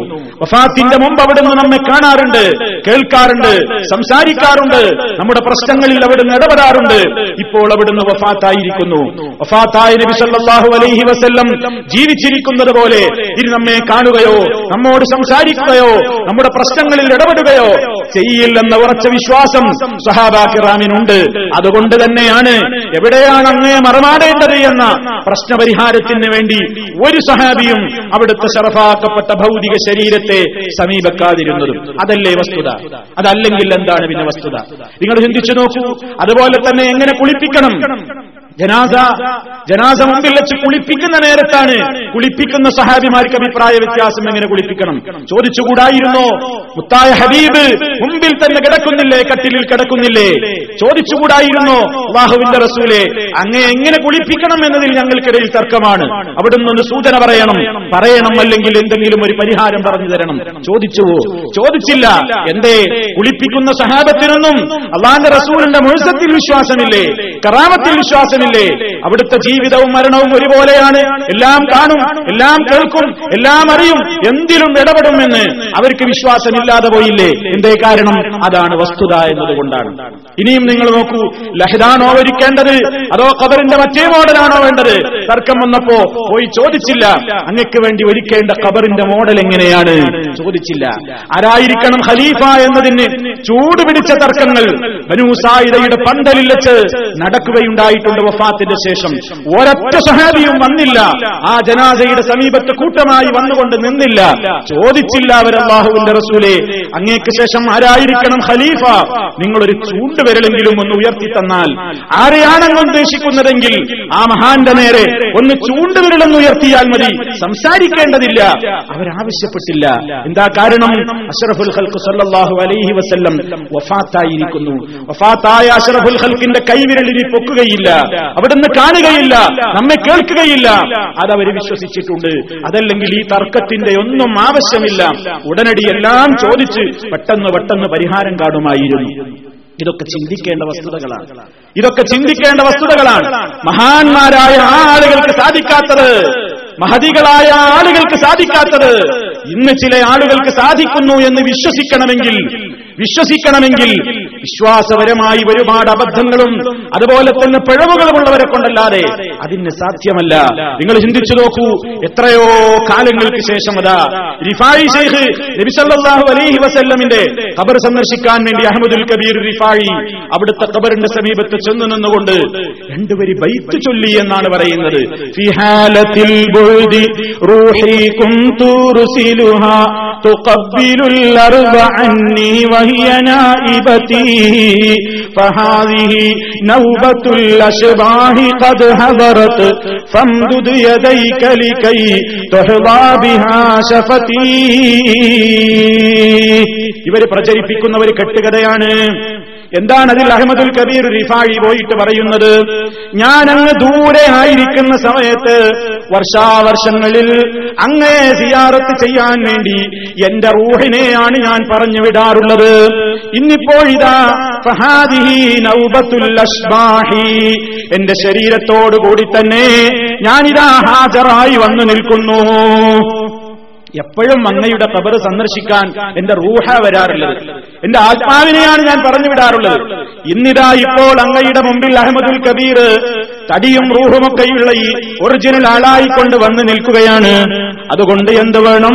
വഫാത്തിന്റെ മുമ്പ് അവിടുന്ന് നമ്മെ കാണാറുണ്ട് കേൾക്കാറുണ്ട് സംസാരിക്കാറുണ്ട് നമ്മുടെ പ്രശ്നങ്ങളിൽ അവിടുന്ന് ഇടപെടാറുണ്ട്. ഇപ്പോൾ അവിടുന്ന് വഫാത്തായിരിക്കുന്നു. വഫാത്തായ നബി സല്ലല്ലാഹു അലൈഹി വസല്ലം ജീവിച്ചിരിക്കുന്നത് പോലെ ഇനി നമ്മെ കാണുകയോ നമ്മോട് സംസാരിക്കുകയോ നമ്മുടെ പ്രശ്നങ്ങളിൽ ഇടപെടുകയോ ചെയ്യില്ലെന്ന ഉറച്ച വിശ്വാസം സഹാബാക്കിറാമിനുണ്ട്. അതുകൊണ്ട് തന്നെയാണ് എവിടെയാണ് അങ്ങയെ മറമാടേണ്ടത് എന്ന പ്രശ്നപരിഹാരത്തിന് വേണ്ടി ഒരു സഹാബിയും അവിടുത്തെ ശറഫാക്കപ്പെട്ട ഭൗതിക ശരീരത്തെ സമീപക്കാതിരുന്നതും. അതല്ലേ വസ്തുത? അതല്ലെങ്കിൽ എന്താണ് പിന്നെ വസ്തുത? നിങ്ങൾ ചിന്തിച്ചു നോക്കൂ. അതുപോലെ തന്നെ എങ്ങനെ കുളിപ്പിക്കണം? ജനാസ ജനാസ മുമ്പിൽ വെച്ച് കുളിപ്പിക്കുന്ന നേരത്താണ് കുളിപ്പിക്കുന്ന സഹാബിമാർക്ക് അഭിപ്രായ വ്യത്യാസം എങ്ങനെ കുളിപ്പിക്കണം? ചോദിച്ചുകൂടായിരുന്നോ? മുത്തായ ഹബീബ് മുമ്പിൽ തന്നെ കിടക്കുന്നില്ലേ? കട്ടിലിൽ കിടക്കുന്നില്ലേ? ചോദിച്ചുകൂടായിരുന്നോ? അള്ളാഹുവിന്റെ റസൂലെ അങ്ങേ എങ്ങനെ കുളിപ്പിക്കണം എന്നതിൽ ഞങ്ങൾക്കിടയിൽ തർക്കമാണ്. അവിടുന്ന് ഒരു സൂചന പറയണം. പറയണം അല്ലെങ്കിൽ എന്തെങ്കിലും ഒരു പരിഹാരം പറഞ്ഞു തരണം. ചോദിച്ചുവോ? ചോദിച്ചില്ല. എന്തേ? കുളിപ്പിക്കുന്ന സഹാബത്തിനൊന്നും അള്ളാന്റെ റസൂലിന്റെ മുഴുസത്തിൽ വിശ്വാസമില്ലേ? കറാമത്തിൽ വിശ്വാസമില്ലേ? അവിടുത്തെ ജീവിതവും മരണവും ഒരുപോലെയാണ്. എല്ലാം കാണും എല്ലാം കേൾക്കും എല്ലാം അറിയും. എന്തിലും ഇടപെടുമെന്ന് അവർക്ക് വിശ്വാസമില്ലാതെ പോയില്ലേ? എന്തേ കാരണം? അതാണ് വസ്തുത എന്നതുകൊണ്ടാണ്. ഇനിയും നിങ്ങൾ നോക്കൂ ലഹിദാണോ ഒരുക്കേണ്ടത് അതോ ഖബറിന്റെ മറ്റേ മോഡലാണോ വേണ്ടത്? തർക്കം വന്നപ്പോ പോയി ചോദിച്ചില്ല. അങ്ങക്ക് വേണ്ടി ഒരുക്കേണ്ട ഖബറിന്റെ മോഡൽ എങ്ങനെയാണ്? ചോദിച്ചില്ല. ആരായിരിക്കണം ഖലീഫ എന്നതിന് ചൂട് പിടിച്ച തർക്കങ്ങൾ. ബനൂസായിദയുടെ പന്തലിൽ വെച്ച് നടക്കുകയുണ്ടായിട്ടുണ്ട് വഫാത്തിന്റെ ശേഷം. ഒരൊറ്റ സഹാബിയും വന്നില്ല. ആ ജനാസയുടെ സമീപത്ത് കൂട്ടമായി വന്നുകൊണ്ട് നിന്നില്ല. ചോദിച്ചില്ല അവരല്ലാഹുവിന്റെ റസൂലെ അങ്ങേക്ക് ശേഷം ആരായിരിക്കണം ഖലീഫ? നിങ്ങളൊരു ചൂണ്ടുവിരലെങ്കിലും ഒന്ന് ഉയർത്തി തന്നാൽ ആരെയാണെന്ന് ഉദ്ദേശിക്കുന്നതെങ്കിൽ ആ മഹാന്റെ നേരെ ഒന്ന് ചൂണ്ടുവിരലൊന്ന് ഉയർത്തിയാൽ മതി. സംസാരിക്കേണ്ടതില്ല. അവരാവശ്യപ്പെട്ടില്ല. എന്താ കാരണം? അഷറഫുൽ ഹൽക്ക് സല്ലാഹു അലൈഹി വസ്ല്ലം വഫാത്തായിരിക്കുന്നു. വഫാത്തായ അഷറഫുൽ ഹൽക്കിന്റെ കൈവിരലിനി പൊക്കുകയില്ല. അവിടുന്ന് കാണുകയില്ല. നമ്മെ കേൾക്കുകയില്ല. അതവർ വിശ്വസിച്ചിട്ടുണ്ട്. അതല്ലെങ്കിൽ ഈ തർക്കത്തിന്റെ ഒന്നും ആവശ്യമില്ല. ഉടനടി എല്ലാം ചോദിച്ച് പെട്ടെന്ന് പെട്ടെന്ന് പരിഹാരം കാണുമായിരുന്നു. ഇതൊക്കെ ചിന്തിക്കേണ്ട വസ്തുതകളാണ്. ഇതൊക്കെ ചിന്തിക്കേണ്ട വസ്തുതകളാണ്. മഹാന്മാരായ ആ ആളുകൾക്ക് സാധിക്കാത്തത്. മഹതികളായ ആളുകൾക്ക് സാധിക്കാത്തത്. ഇന്ന് ചില ആളുകൾക്ക് സാധിക്കുന്നു എന്ന് വിശ്വസിക്കണമെങ്കിൽ വിശ്വസിക്കണമെങ്കിൽ വിശ്വാസപരമായി ഒരുപാട് അബദ്ധങ്ങളും അതുപോലെ തന്നെ പിഴവുകളുമുള്ളവരെ കൊണ്ടല്ലാതെ അതിന് സാധ്യമല്ല നിങ്ങൾ ചിന്തിച്ചു നോക്കൂ എത്രയോ കാലങ്ങൾക്ക് ശേഷം അതാ റിഫായി ഷെയ്ഖ് നബിസല്ലാഹു അലൈഹി വസല്ലമിന്റെ ഖബർ സന്ദർശിക്കാൻ വേണ്ടി അഹമ്മദുൽ കബീർ റിഫായി അവിടുത്തെ ഖബറിന്റെ സമീപത്ത് ചെന്നു നിന്നുകൊണ്ട് രണ്ടുപേരി ബൈത്ത് ചൊല്ലി എന്നാണ് പറയുന്നത് ഫിഹാലത്തിൽ ബുഴുതി റൂഹി കുന്തു റുസിലുഹാ تقبل الأرض عني وهي نائبتي فهذه نوبة الأشباه قد هبرت فامدد يديك لكي تحظى بها شفتي ഇവര് പ്രചരിപ്പിക്കുന്ന ഒരു കെട്ടുകഥയാണ് എന്താണ് അതിൽ അഹമ്മദുൽ കബീർ റിഫാഴി പോയിട്ട് പറയുന്നത്? ഞാൻ അങ്ങ് ദൂരെ ആയിരിക്കുന്ന സമയത്ത് വർഷാവർഷങ്ങളിൽ അങ്ങേ സിയാറത്ത് ചെയ്യാൻ വേണ്ടി എന്റെ റൂഹിനെയാണ് ഞാൻ പറഞ്ഞു വിടാറുള്ളത്. നൗബത്തുൽ അഷ്ബാഹി. എന്റെ ശരീരത്തോടു കൂടി തന്നെ ഞാനിതാ ഹാജറായി വന്നു നിൽക്കുന്നു. എപ്പോഴും അങ്ങയുടെ കബർ സന്ദർശിക്കാൻ എന്റെ റൂഹ വരാറുള്ളത്. എന്റെ ആത്മാവിനെയാണ് ഞാൻ പറഞ്ഞു വിടാറുള്ളത്. ഇന്നിതാ ഇപ്പോൾ അങ്ങയുടെ മുമ്പിൽ അഹമ്മദുൽ കബീർ തടിയും റൂഹുമൊക്കെയുള്ള ഈ ഒറിജിനൽ ആളായിക്കൊണ്ട് വന്ന് നിൽക്കുകയാണ്. അതുകൊണ്ട് എന്ത് വേണം?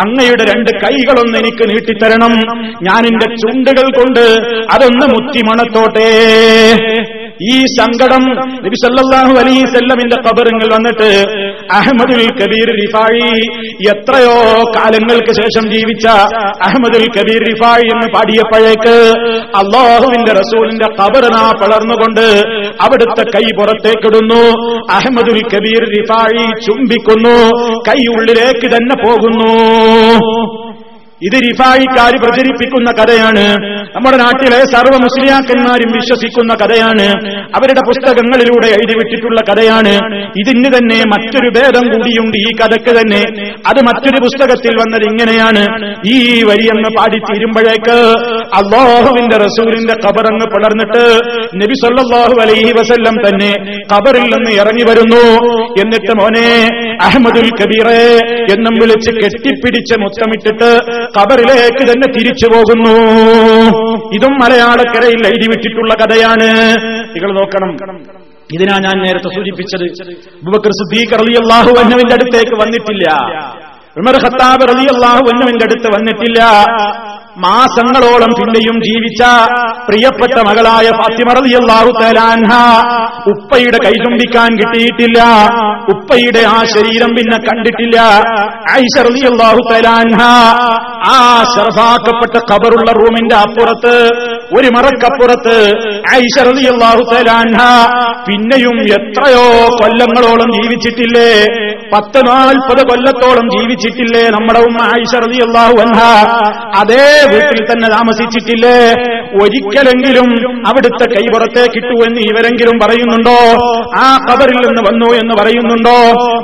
അങ്ങയുടെ രണ്ട് കൈകളൊന്ന് എനിക്ക് നീട്ടിത്തരണം. ഞാൻ എന്റെ ചുണ്ടുകൾ കൊണ്ട് അതൊന്ന് മുത്തിമണത്തോട്ടെ ഈ സങ്കടം നബി സല്ലല്ലാഹു അലൈഹി സല്ലമിന്റെ കബറിങ്ങൾ വന്നിട്ട് അഹമ്മദുൽ കബീർ റിഫായി എത്രയോ കാലങ്ങൾക്ക് ശേഷം ജീവിച്ച അഹമ്മദുൽ കബീർ റിഫായി എന്ന് പാടിയപ്പോഴേക്ക് അള്ളാഹുവിന്റെ റസൂലിന്റെ കബറിനാ പളർന്നുകൊണ്ട് അവിടുത്തെ കൈ പുറത്തേക്കിടുന്നു. അഹമ്മദുൽ കബീർ റിഫായി ചുംബിക്കുന്നു. കൈ ഉള്ളിലേക്ക് തന്നെ പോകുന്നു. ഇത് റിഫായിക്കാർ പ്രചരിപ്പിക്കുന്ന കഥയാണ്. നമ്മുടെ നാട്ടിലെ സർവ മുസ്ലിയാക്കന്മാരും വിശ്വസിക്കുന്ന കഥയാണ്. അവരുടെ പുസ്തകങ്ങളിലൂടെ എഴുതിവിട്ടിട്ടുള്ള കഥയാണ്. ഇതിന് തന്നെ മറ്റൊരു ഭേദം കൂടിയുണ്ട് ഈ കഥക്ക് തന്നെ. അത് മറ്റൊരു പുസ്തകത്തിൽ വന്നത് ഇങ്ങനെയാണ്. ഈ വരിയെന്ന് പാടിത്തീരുമ്പോഴേക്ക് അള്ളാഹുവിന്റെ റസൂലിന്റെ കബറങ്ങ് പിളർന്നിട്ട് നബി സല്ലാഹു അലൈഹി വസല്ലം തന്നെ കബറിൽ നിന്ന് ഇറങ്ങി വരുന്നു. എന്നിട്ട് മോനെ അഹമ്മദുൽ കബീറെ എന്നും വിളിച്ച് കെട്ടിപ്പിടിച്ച് മുത്തമിട്ടിട്ട് കബറിലേക്ക് തന്നെ തിരിച്ചു പോകുന്നു. ഇതും മലയാളക്കരയിൽ എഴുതിവിട്ടിട്ടുള്ള കഥയാണ്. നിങ്ങൾ നോക്കണം. ഇതിനാ ഞാൻ നേരത്തെ സൂചിപ്പിച്ചത്. അബൂബക്കർ സിദ്ദീഖ് റളിയല്ലാഹു അന്നവിന്റെ അടുത്തേക്ക് വന്നിട്ടില്ല. ഉമർ ഖത്താബ് റളിയല്ലാഹു അന്നവിന്റെ അടുത്ത് വന്നിട്ടില്ല. മാസങ്ങളോളം പിന്നെയും ജീവിച്ച പ്രിയപ്പെട്ട മകളായ ഫാത്തിമറിയാഹു തലാൻഹ ഉപ്പയുടെ കൈ കിട്ടിയിട്ടില്ല. ഉപ്പയുടെ ആ ശരീരം പിന്നെ കണ്ടിട്ടില്ല. ഐഷ തലാൻഹ ആ ശറഫാക്കപ്പെട്ട കബറുള്ള റൂമിന്റെ അപ്പുറത്ത് ഒരു മറക്കപ്പുറത്ത് ഐഷ തലാൻഹ പിന്നെയും എത്രയോ കൊല്ലങ്ങളോളം ജീവിച്ചിട്ടില്ലേ. പത്ത് നാൽപ്പത് കൊല്ലത്തോളം ജീവിച്ചിട്ടില്ലേ നമ്മുടെ ഉമ്മ ഐഷ റളിയല്ലാഹു അൻഹ. അതേ വീട്ടിൽ തന്നെ താമസിച്ചിട്ടില്ലേ? ഒരിക്കലെങ്കിലും അവിടുത്തെ കൈപുറത്തെ കിട്ടൂ എന്ന് ഇവരെങ്കിലും പറയുന്നുണ്ടോ? ആ ഖബറിൽ നിന്ന് വന്നു എന്ന് പറയുന്നുണ്ടോ?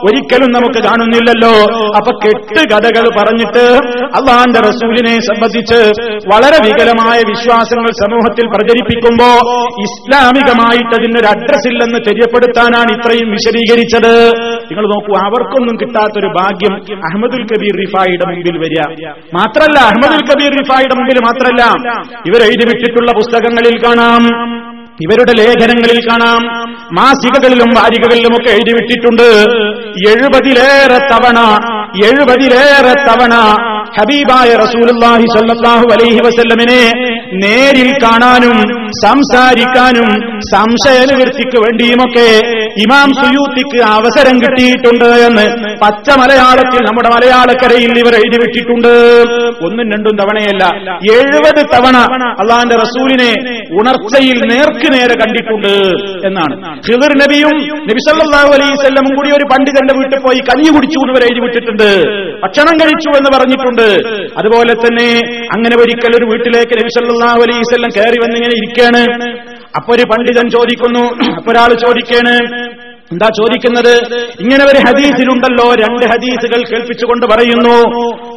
ഒരിക്കലും നമുക്ക് കാണുന്നില്ലല്ലോ. അപ്പൊ കെട്ട് കഥകൾ പറഞ്ഞിട്ട് അള്ളാന്റെ റസൂലിനെ സംബന്ധിച്ച് വളരെ വികലമായ വിശ്വാസങ്ങൾ സമൂഹത്തിൽ പ്രചരിപ്പിക്കുമ്പോ ഇസ്ലാമികമായിട്ട് അതിനൊരു അഡ്രസ് ഇല്ലെന്ന് തെര്യപ്പെടുത്താനാണ് ഇത്രയും വിശദീകരിച്ചത്. നിങ്ങൾ നോക്കൂ അവർക്കൊന്നും കിട്ടാത്തൊരു ഭാഗ്യം അഹമ്മദുൽ കബീർ റിഫായിയുടെ മുമ്പിൽ വരിക. മാത്രല്ല അഹമ്മദുൽ കബീർ റിഫായിയുടെ മുമ്പിൽ മാത്രല്ല ഇവരെഴുതി വിട്ടിട്ടുള്ള പുസ്തകങ്ങളിൽ കാണാം ഇവരുടെ ലേഖനങ്ങളിൽ കാണാം മാസികകളിലും വാരികകളിലുമൊക്കെ എഴുതി വിട്ടിട്ടുണ്ട് എഴുപതിലേറെ തവണ എഴുപതിലേറെ തവണ ഹബീബായ റസൂലുള്ളാഹി സ്വല്ലല്ലാഹു അലൈഹി വസല്ലമിനെ നേരിൽ കാണാനും സംസാരിക്കാനും സംശയ നിവൃത്തിക്ക് വേണ്ടിയുമൊക്കെ ഇമാം സുയൂത്തിക്ക് അവസരം കിട്ടിയിട്ടുണ്ട് എന്ന് പച്ച മലയാളത്തിൽ നമ്മുടെ മലയാളക്കരയിൽ ഇവർ എഴുതിവിട്ടിട്ടുണ്ട് ഒന്നും രണ്ടും തവണയല്ല എഴുപത് തവണ അള്ളാന്റെ റസൂലിനെ ഉണർച്ചയിൽ നേർക്ക് നേരെ കണ്ടിട്ടുണ്ട് എന്നാണ്. ഹിദർ നബിയും നബി സല്ലല്ലാഹു അലൈഹി വസല്ലമും കൂടി ഒരു പണ്ഡിതന്റെ വീട്ടിൽ പോയി കഞ്ഞി കുടിച്ചു എന്ന് എഴുതി വിട്ടിട്ടുണ്ട് ഭക്ഷണം കഴിച്ചു എന്ന് പറഞ്ഞിട്ടുണ്ട്. അതുപോലെ തന്നെ അങ്ങനെ ഒരിക്കൽ ഒരു വീട്ടിലേക്ക് നബി സല്ലല്ലാഹു അലൈഹി വസല്ലം കയറി വന്നിങ്ങനെ ഇരിക്കുകയാണ് അപ്പൊ ഒരു പണ്ഡിതൻ ചോദിക്കുന്നു. അപ്പൊ ഒരാൾ ചോദിക്കാണ്. എന്താ ചോദിക്കുന്നത്? ഇങ്ങനെ ഒരു ഹദീസിലുണ്ടല്ലോ രണ്ട് ഹദീസുകൾ കേൾപ്പിച്ചുകൊണ്ട് പറയുന്നു.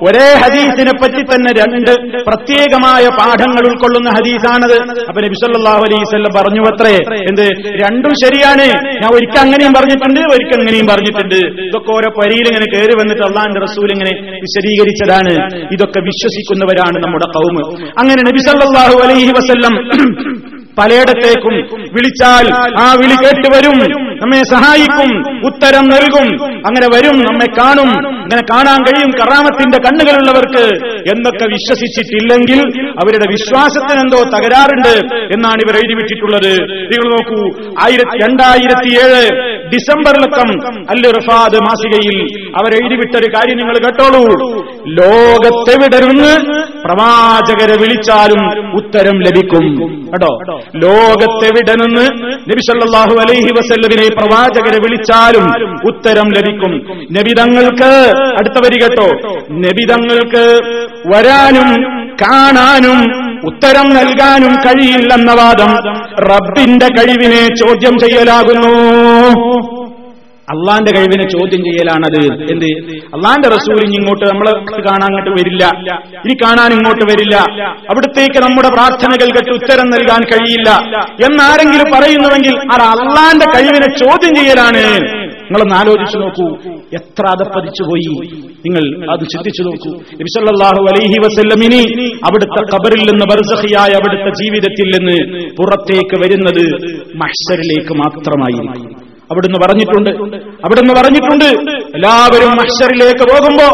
ഒരേ ഹദീസിനെ പറ്റി തന്നെ രണ്ട് പ്രത്യേകമായ പാഠങ്ങൾ ഉൾക്കൊള്ളുന്ന ഹദീസാണത്. അപ്പൊ നബി സല്ലല്ലാഹു അലൈഹി വസല്ലം പറഞ്ഞു അത്രേ. എന്ത്? രണ്ടും ശരിയാണ്. ഞാൻ ഒരിക്കൽ അങ്ങനെയും പറഞ്ഞിട്ടുണ്ട് ഒരിക്കൽ അങ്ങനെയും പറഞ്ഞിട്ടുണ്ട്. ഇതൊക്കെ ഓരോ പരിയിൽ ഇങ്ങനെ കയറി വന്നിട്ട് അള്ളാന്റെ റസൂൽ ഇങ്ങനെ വിശദീകരിച്ചതാണ്. ഇതൊക്കെ വിശ്വസിക്കുന്നവരാണ് നമ്മുടെ കൗമ് അങ്ങനെ നബിസല്ലാഹു അലൈഹി വസല്ലം (clears throat) പലയിടത്തേക്കും വിളിച്ചാൽ ആ വിളി കേട്ടുവരും. നമ്മെ സഹായിക്കും ഉത്തരം നൽകും. അങ്ങനെ വരും നമ്മെ കാണും. അങ്ങനെ കാണാൻ കഴിയും കറാമത്തിന്റെ കണ്ണുകളുള്ളവർക്ക് എന്നൊക്കെ വിശ്വസിച്ചിട്ടില്ലെങ്കിൽ അവരുടെ വിശ്വാസത്തിന് എന്തോ തകരാറുണ്ട് എന്നാണ് ഇവർ എഴുതി വിട്ടിട്ടുള്ളത്. നിങ്ങൾ നോക്കൂ ആയിരത്തി രണ്ടായിരത്തിയേഴ് ഡിസംബറിലക്കം അൽ റഫാദ് മാസികയിൽ അവരെഴുതിവിട്ടൊരു കാര്യം നിങ്ങൾ കേട്ടോളൂ. ലോകത്തെവിടെ നിന്ന് പ്രവാചകരെ വിളിച്ചാലും ഉത്തരം ലഭിക്കും. കേട്ടോ ലോകത്തെവിടെ നിന്ന് നബിസല്ലാഹു അലൈഹി വസല്ലമിനെ പ്രവാചകരെ വിളിച്ചാലും ഉത്തരം ലഭിക്കും. നബിതങ്ങൾക്ക് അടുത്ത വരി കേട്ടോ. നബിതങ്ങൾക്ക് വരാനും കാണാനും ഉത്തരം നൽകാനും കഴിയില്ലെന്ന വാദം റബ്ബിന്റെ കഴിവിനെ ചോദ്യം ചെയ്യലാകുന്നു. അള്ളാന്റെ കഴിവിനെ ചോദ്യം ചെയ്യലാണത്. എന്ത്? അള്ളാന്റെ റസൂൽ ഇനി ഇങ്ങോട്ട് നമ്മൾ കാണാൻ അങ്ങോട്ട് വരില്ല. ഇനി കാണാൻ ഇങ്ങോട്ട് വരില്ല. അവിടത്തേക്ക് നമ്മുടെ പ്രാർത്ഥനകൾ കേട്ട് ഉത്തരം നൽകാൻ കഴിയില്ല. എന്നാരെങ്കിലും പറയുന്നുവെങ്കിൽ അത് അള്ളാന്റെ കഴിവിനെ ചോദ്യം ചെയ്യലാണ്. നിങ്ങളൊന്ന് ആലോചിച്ചു നോക്കൂ. എത്ര അതപ്പതിച്ചു പോയി. നിങ്ങൾ അത് ചിന്തിച്ചു നോക്കൂ. നബിസല്ലാഹു അലൈഹി വസല്ലമിനി അവിടുത്തെ കബറിൽ നിന്ന് ബർസഹിയായ അവിടുത്തെ ജീവിതത്തിൽ നിന്ന് പുറത്തേക്ക് വരുന്നത് മഹ്സരിലേക്ക് മാത്രമായിരിക്കും. അവിടുന്ന് പറഞ്ഞിട്ടുണ്ട്. അവിടുന്ന് പറഞ്ഞിട്ടുണ്ട്. എല്ലാവരും മഹ്ഷറിലേക്ക് പോകുമ്പോ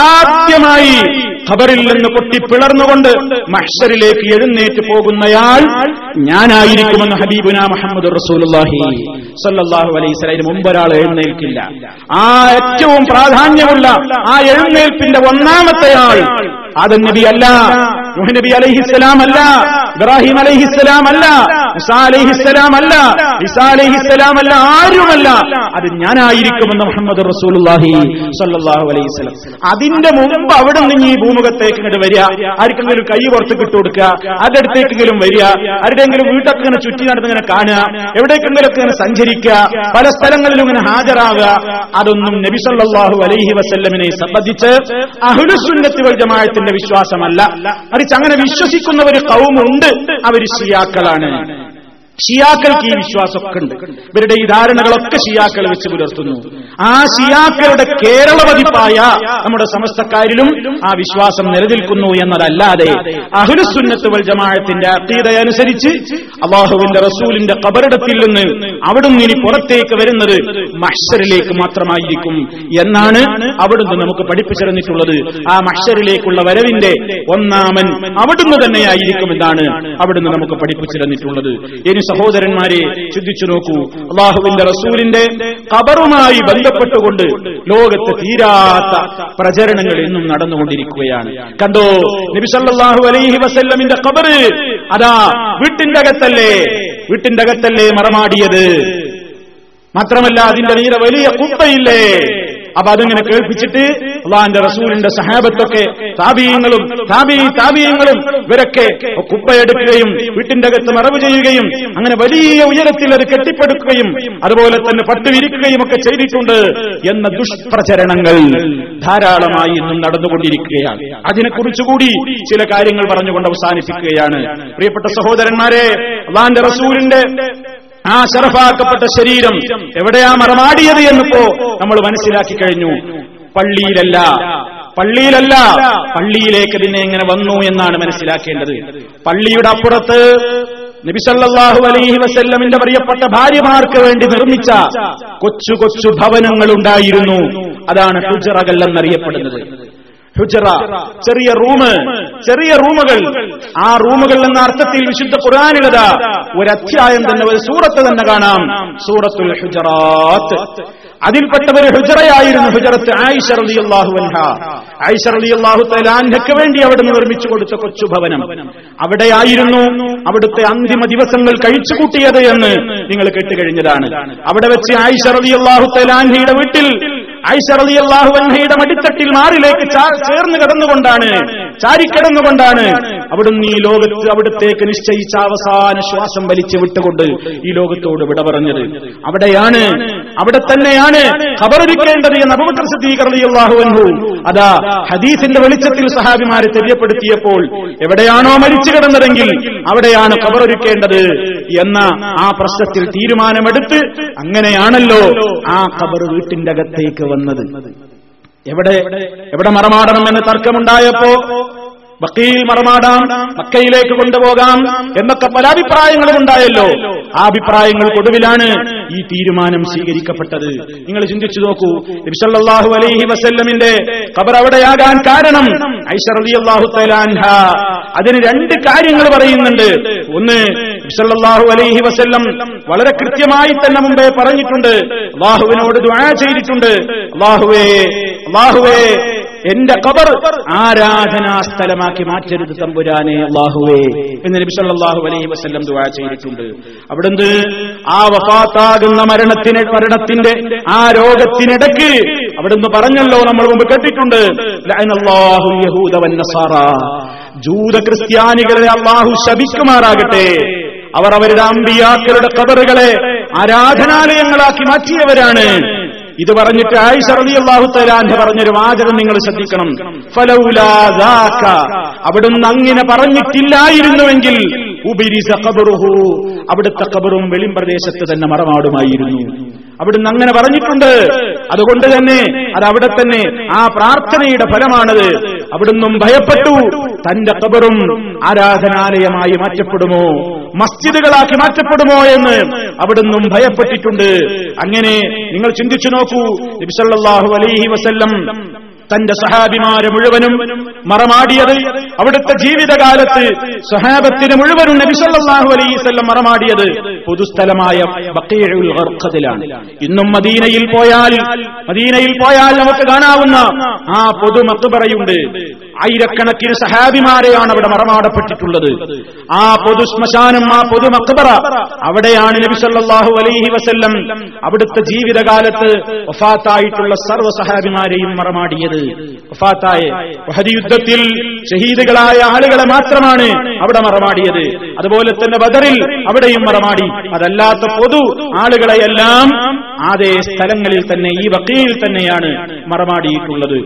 ആദ്യമായി ഖബറിൽ നിന്ന് പൊട്ടി പിളർന്നുകൊണ്ട് മഹ്ഷറിലേക്ക് എഴുന്നേറ്റ് പോകുന്നയാൾ ഞാനായിരിക്കുമെന്ന് ഹബീബുന മുഹമ്മദ് റസൂലുള്ളാഹി സല്ലാഹു അലൈഹി സ്വലൈന് മുമ്പ് ഒരാൾ എഴുന്നേൽക്കില്ല. ആ ഏറ്റവും പ്രാധാന്യമുള്ള ആ എഴുന്നേൽപ്പിന്റെ ഒന്നാമത്തെ ആൾ ആദം നബി അല്ല നൂഹ് നബി അലൈഹിസ്സലാം അല്ല ഇബ്രാഹിം അലൈഹിസ്സലാം അല്ല ഇസാ അലൈഹിസ്സലാം അല്ല ഇസാ അലൈഹിസ്സലാം അല്ല ആരുമല്ല. അത് ഞാനായിരിക്കുമെന്ന് മുഹമ്മദ് സല്ലല്ലാഹു അലൈഹി വസല്ലം. അതിന്റെ മുമ്പ് അവിടെ നിന്ന് ഈ ഭൂമുഖത്തേക്ക് ഇങ്ങോട്ട് വരിക. ആർക്കെങ്കിലും കൈ പുറത്ത് കിട്ടുകൊടുക്കുക കൊടുക്കുക. ആരുടെടുത്തേക്കെങ്കിലും വരിക. ആരുടെയെങ്കിലും വീട്ടൊക്കെ ഇങ്ങനെ ചുറ്റി നടന്ന് ഇങ്ങനെ കാണുക. എവിടേക്കെങ്കിലും ഒക്കെ ഇങ്ങനെ സഞ്ചരിക്കുക. പല സ്ഥലങ്ങളിലും ഇങ്ങനെ ഹാജരാകുക. അതൊന്നും നബി സല്ലല്ലാഹു അലൈഹി വസല്ലമിനെ സംബന്ധിച്ച് അഹ്ലുസുന്നത്തി വൽ ജമാഅത്തിന്റെ വിശ്വാസമല്ല. മറിച്ച് അങ്ങനെ വിശ്വസിക്കുന്ന ഒരു കൗമുണ്ട്. അവർ ഷിയാക്കളാണ് ഷിയാക്കൾക്ക് ഈ വിശ്വാസമൊക്കെ ഉണ്ട് ഇവരുടെ ഈ ധാരണകളൊക്കെ ഷിയാക്കൾ വെച്ച് പുലർത്തുന്നു. ആ ഷിയാക്കളുടെ കേരള പതിപ്പായ നമ്മുടെ സമസ്തക്കാരിലും ആ വിശ്വാസം നിലനിൽക്കുന്നു എന്നതല്ലാതെ അഹുലുസുന്നത്ത് വൽ ജമാഅത്തിന്റെ അനുസരിച്ച് അള്ളാഹുവിന്റെ റസൂലിന്റെ കബറിടത്തിൽ നിന്ന് അവിടുന്ന് ഇനി പുറത്തേക്ക് വരുന്നത് മഷറിലേക്ക് മാത്രമായിരിക്കും എന്നാണ് അവിടുന്ന് നമുക്ക് പഠിപ്പിച്ചിരുന്നിട്ടുള്ളത് ആ മഷറിലേക്കുള്ള വരവിന്റെ ഒന്നാമൻ അവിടുന്ന് തന്നെയായിരിക്കും എന്നാണ് അവിടുന്ന് നമുക്ക് പഠിപ്പിച്ചിരുന്നിട്ടുള്ളത് ഇനി സഹോദരന്മാരെ ചിന്തിച്ചു നോക്കൂ. അള്ളാഹുവിന്റെ റസൂലിന്റെ കബറുമായി ബന്ധപ്പെട്ടുകൊണ്ട് ലോകത്ത് തീരാത്ത പ്രചരണങ്ങൾ ഇന്നും നടന്നുകൊണ്ടിരിക്കുകയാണ്. കണ്ടോ? നബിസല്ലാഹു അലൈഹി വസല്ലമിന്റെ കബറ് അതാ വീട്ടിന്റെ അകത്തല്ലേ? വീട്ടിന്റെ അകത്തല്ലേ മറമാടിയത്? മാത്രമല്ല അതിന്റെ നീര വലിയ കുപ്പയില്ലേ? അപ്പൊ അതിങ്ങനെ കേൾപ്പിച്ചിട്ട് അള്ളാന്റെ റസൂലിന്റെ സഹാബത്തൊക്കെ താപീയങ്ങളും താപീ താപീയങ്ങളും ഇവരൊക്കെ കുപ്പയെടുക്കുകയും വീട്ടിന്റെ അകത്ത് മറവ് ചെയ്യുകയും അങ്ങനെ വലിയ ഉയരത്തിൽ അത് കെട്ടിപ്പടുക്കുകയും അതുപോലെ തന്നെ പട്ടുവിരിക്കുകയും ഒക്കെ ചെയ്തിട്ടുണ്ട് എന്ന ദുഷ്പ്രചരണങ്ങൾ ധാരാളമായി ഇന്നും നടന്നുകൊണ്ടിരിക്കുകയാണ്. അതിനെക്കുറിച്ചുകൂടി ചില കാര്യങ്ങൾ പറഞ്ഞുകൊണ്ട് അവസാനിപ്പിക്കുകയാണ്. പ്രിയപ്പെട്ട സഹോദരന്മാരെ അള്ളാന്റെ റസൂലിന്റെ ആ ഷറഫാക്കപ്പെട്ട ശരീരം എവിടെയാ മറമാടിയത് എന്നിപ്പോ നമ്മൾ മനസ്സിലാക്കി കഴിഞ്ഞു. പള്ളിയിലല്ല. പള്ളിയിലല്ല. പള്ളിയിലേക്ക് ഇതിനെ എങ്ങനെ വന്നു എന്നാണ് മനസ്സിലാക്കേണ്ടത്. പള്ളിയുടെ അപ്പുറത്ത് നബിസല്ലാഹു അലൈഹി വസല്ലമിന്റെ പ്രിയപ്പെട്ട ഭാര്യമാർക്ക് വേണ്ടി നിർമ്മിച്ച കൊച്ചു കൊച്ചു ഭവനങ്ങൾ ഉണ്ടായിരുന്നു. അതാണ് ഹുജറകൾ എന്നറിയപ്പെടുന്നത് ഹുജറ ചെറിയ റൂമ് ചെറിയ റൂമുകൾ. ആ റൂമുകൾ എന്ന അർത്ഥത്തിൽ വിശുദ്ധ ഖുർആാനിലത ഒരു അധ്യായം തന്നെ ഒരു സൂറത്ത് തന്നെ കാണാം. സൂറത്തുൽ ഹുജറാത്ത്. അതിൽപ്പെട്ട ഒരു ഹുജറയായിരുന്നു ഹുജറത്ത് ആയിഷ റളിയല്ലാഹു അൻഹ. ആയിഷ റളിയല്ലാഹു തലാൻഹയ്ക്ക് വേണ്ടി അവിടുന്ന് നിർമ്മിച്ചു കൊടുത്ത കൊച്ചു ഭവനം. അവിടെയായിരുന്നു അവിടുത്തെ അന്തിമ ദിവസങ്ങൾ കഴിച്ചുകൂട്ടിയത് എന്ന് നിങ്ങൾ കേട്ടുകഴിഞ്ഞതാണ്. അവിടെ വെച്ച് ആയിഷ റളിയല്ലാഹു തലാൻഹയുടെ വീട്ടിൽ ആയിഷ റളിയല്ലാഹു അൻഹയുടെ മടിത്തട്ടിൽ മാറിലേക്ക് ചേർന്ന് കിടന്നുകൊണ്ടാണ് ചാരിക്കിടന്നുകൊണ്ടാണ് അവിടുന്ന് ഈ ലോകത്ത് അവിടത്തേക്ക് നിശ്ചയിച്ച അവസാന ശ്വാസം വലിച്ചു വിട്ടുകൊണ്ട് ഈ ലോകത്തോട് വിട പറഞ്ഞത്. അവിടെയാണ് അവിടെ തന്നെയാണ് ഖബറിരിക്കേണ്ടത് എന്ന് അബൂബക്കർ സിദ്ദീഖ് അൻഹു അതാ ഹദീസിന്റെ വെളിച്ചത്തിൽ സഹാബിമാരെ തെര്യപ്പെടുത്തിയപ്പോൾ എവിടെയാണോ മരിച്ചു കിടന്നതെങ്കിൽ അവിടെയാണ് ഖബറൊരുക്കേണ്ടത് എന്ന ആ പ്രശ്നത്തിൽ തീരുമാനമെടുത്ത് അങ്ങനെയാണല്ലോ ആ ഖബർ വീട്ടിന്റെ അകത്തേക്ക് വന്നത്. എവിടെ എവിടെ മറമാടണം എന്ന് തർക്കമുണ്ടായപ്പോ മക്കയിൽ മറമാടാം മക്കയിലേക്ക് കൊണ്ടുപോകാം എന്നൊക്കെ പല അഭിപ്രായങ്ങളും ഉണ്ടായല്ലോ. ആ അഭിപ്രായങ്ങൾക്കൊടുവിലാണ് ഈ തീരുമാനം സ്വീകരിക്കപ്പെട്ടത്. നിങ്ങൾ ചിന്തിച്ചു നോക്കൂ നബിസല്ലാഹു അലൈഹി വസല്ലമിന്റെ ഖബർ അവിടെയാകാൻ കാരണം ഐശ്വർ റളിയല്ലാഹു അള്ളാഹു അതിന് രണ്ട് കാര്യങ്ങൾ പറയുന്നുണ്ട്. ഒന്ന് നബിസല്ലാഹു അലൈഹി വസ്ല്ലം വളരെ കൃത്യമായി തന്നെ മുമ്പേ പറഞ്ഞിട്ടുണ്ട്. അള്ളാഹുവിനോട് ദ്വാ ചെയ്തിട്ടുണ്ട്. അള്ളാഹുവേ അള്ളാഹുവേ എന്റെ കബർ ആരാധനാ സ്ഥലമാക്കി മാറ്റരുത് തമ്പുരാനെ അള്ളാഹുവേ എന്ന് നബി അലൈഹി വസ്ല്ലം ദുആ ചെയ്തിട്ടുണ്ട്. അവിടുന്ന് ആ വഫാത്താകുന്ന മരണത്തിന് മരണത്തിന്റെ ആ രോഗത്തിനിടയ്ക്ക് അവിടുന്ന് പറഞ്ഞല്ലോ നമ്മൾ മുമ്പ് കേട്ടിട്ടുണ്ട്. യഹൂദ ജൂത ക്രിസ്ത്യാനികളെ അള്ളാഹു ശപിക്കുമാറാകട്ടെ. അവർ അവരുടെ അമ്പിയാക്കളുടെ കബറുകളെ ആരാധനാലയങ്ങളാക്കി മാറ്റിയവരാണ്. ഇത് പറഞ്ഞിട്ട് ആയിഷ റളിയല്ലാഹു തലാന്റെ പറഞ്ഞൊരു വാചകം നിങ്ങൾ ശ്രദ്ധിക്കണം. ഫലൗലാ ദാക. അവിടുന്ന് അങ്ങനെ പറഞ്ഞിട്ടില്ലായിരുന്നുവെങ്കിൽ ഉബിരിസ കബറുഹു അവിടുത്തെ ഖബറും വെളിമ്പ്രദേശത്ത് തന്നെ മറമാടുമായിരുന്നു. അവിടുന്ന് അങ്ങനെ പറഞ്ഞിട്ടുണ്ട്. അതുകൊണ്ട് തന്നെ അത് അവിടെ തന്നെ ആ പ്രാർത്ഥനയുടെ ഫലമാണത്. അവിടുന്നും ഭയപ്പെട്ടു. തന്റെ കബറും ആരാധനാലയമായി മാറ്റപ്പെടുമോ? മസ്ജിദുകളാക്കി മാറ്റപ്പെടുമോ എന്ന് അവിടുന്നും ഭയപ്പെട്ടിട്ടുണ്ട്. അങ്ങനെ നിങ്ങൾ ചിന്തിച്ചു നോക്കൂ. നബിസല്ലാഹു അലൈഹി വസല്ലം തന്റെ സഹാബിമാരെ മുഴുവനും മറമാടിയത് അവിടുത്തെ ജീവിതകാലത്ത് സഹാബത്തിന് മുഴുവനും നബിസല്ലാഹു അലൈവല്ലം മറമാടിയത് പൊതുസ്ഥലമായ ഗർഖദിലാണ് ഇന്നും മദീനയിൽ പോയാൽ മദീനയിൽ പോയാൽ നമുക്ക് കാണാവുന്ന ആ പൊതു മക്ബറയുണ്ട്. ആയിരക്കണക്കിന് സഹാബിമാരെയാണ് അവിടെ മറമാടപ്പെട്ടിട്ടുള്ളത്. ആ പൊതു ശ്മശാനം ആ പൊതു മക്ബറ അവിടെയാണ് നബി സല്ലല്ലാഹു അലൈഹി വസല്ലം അവിടുത്തെ ജീവിതകാലത്ത് വഫാത്തായിട്ടുള്ള സർവ സഹാബിമാരെയും മറമാടിയത്. വഫാത്തായ. യുദ്ധത്തിൽ ഷഹീദുകളായ ആളുകളെ മാത്രമാണ് അവിടെ മറമാടിയത്. അതുപോലെ തന്നെ ബദറിൽ അവിടെയും മറമാടി. അതല്ലാത്ത പൊതു ആളുകളെയെല്ലാം അതേ സ്ഥലങ്ങളിൽ തന്നെ ഈ വക്കയിൽ തന്നെയാണ് മറമാടിയിട്ടുള്ളത്.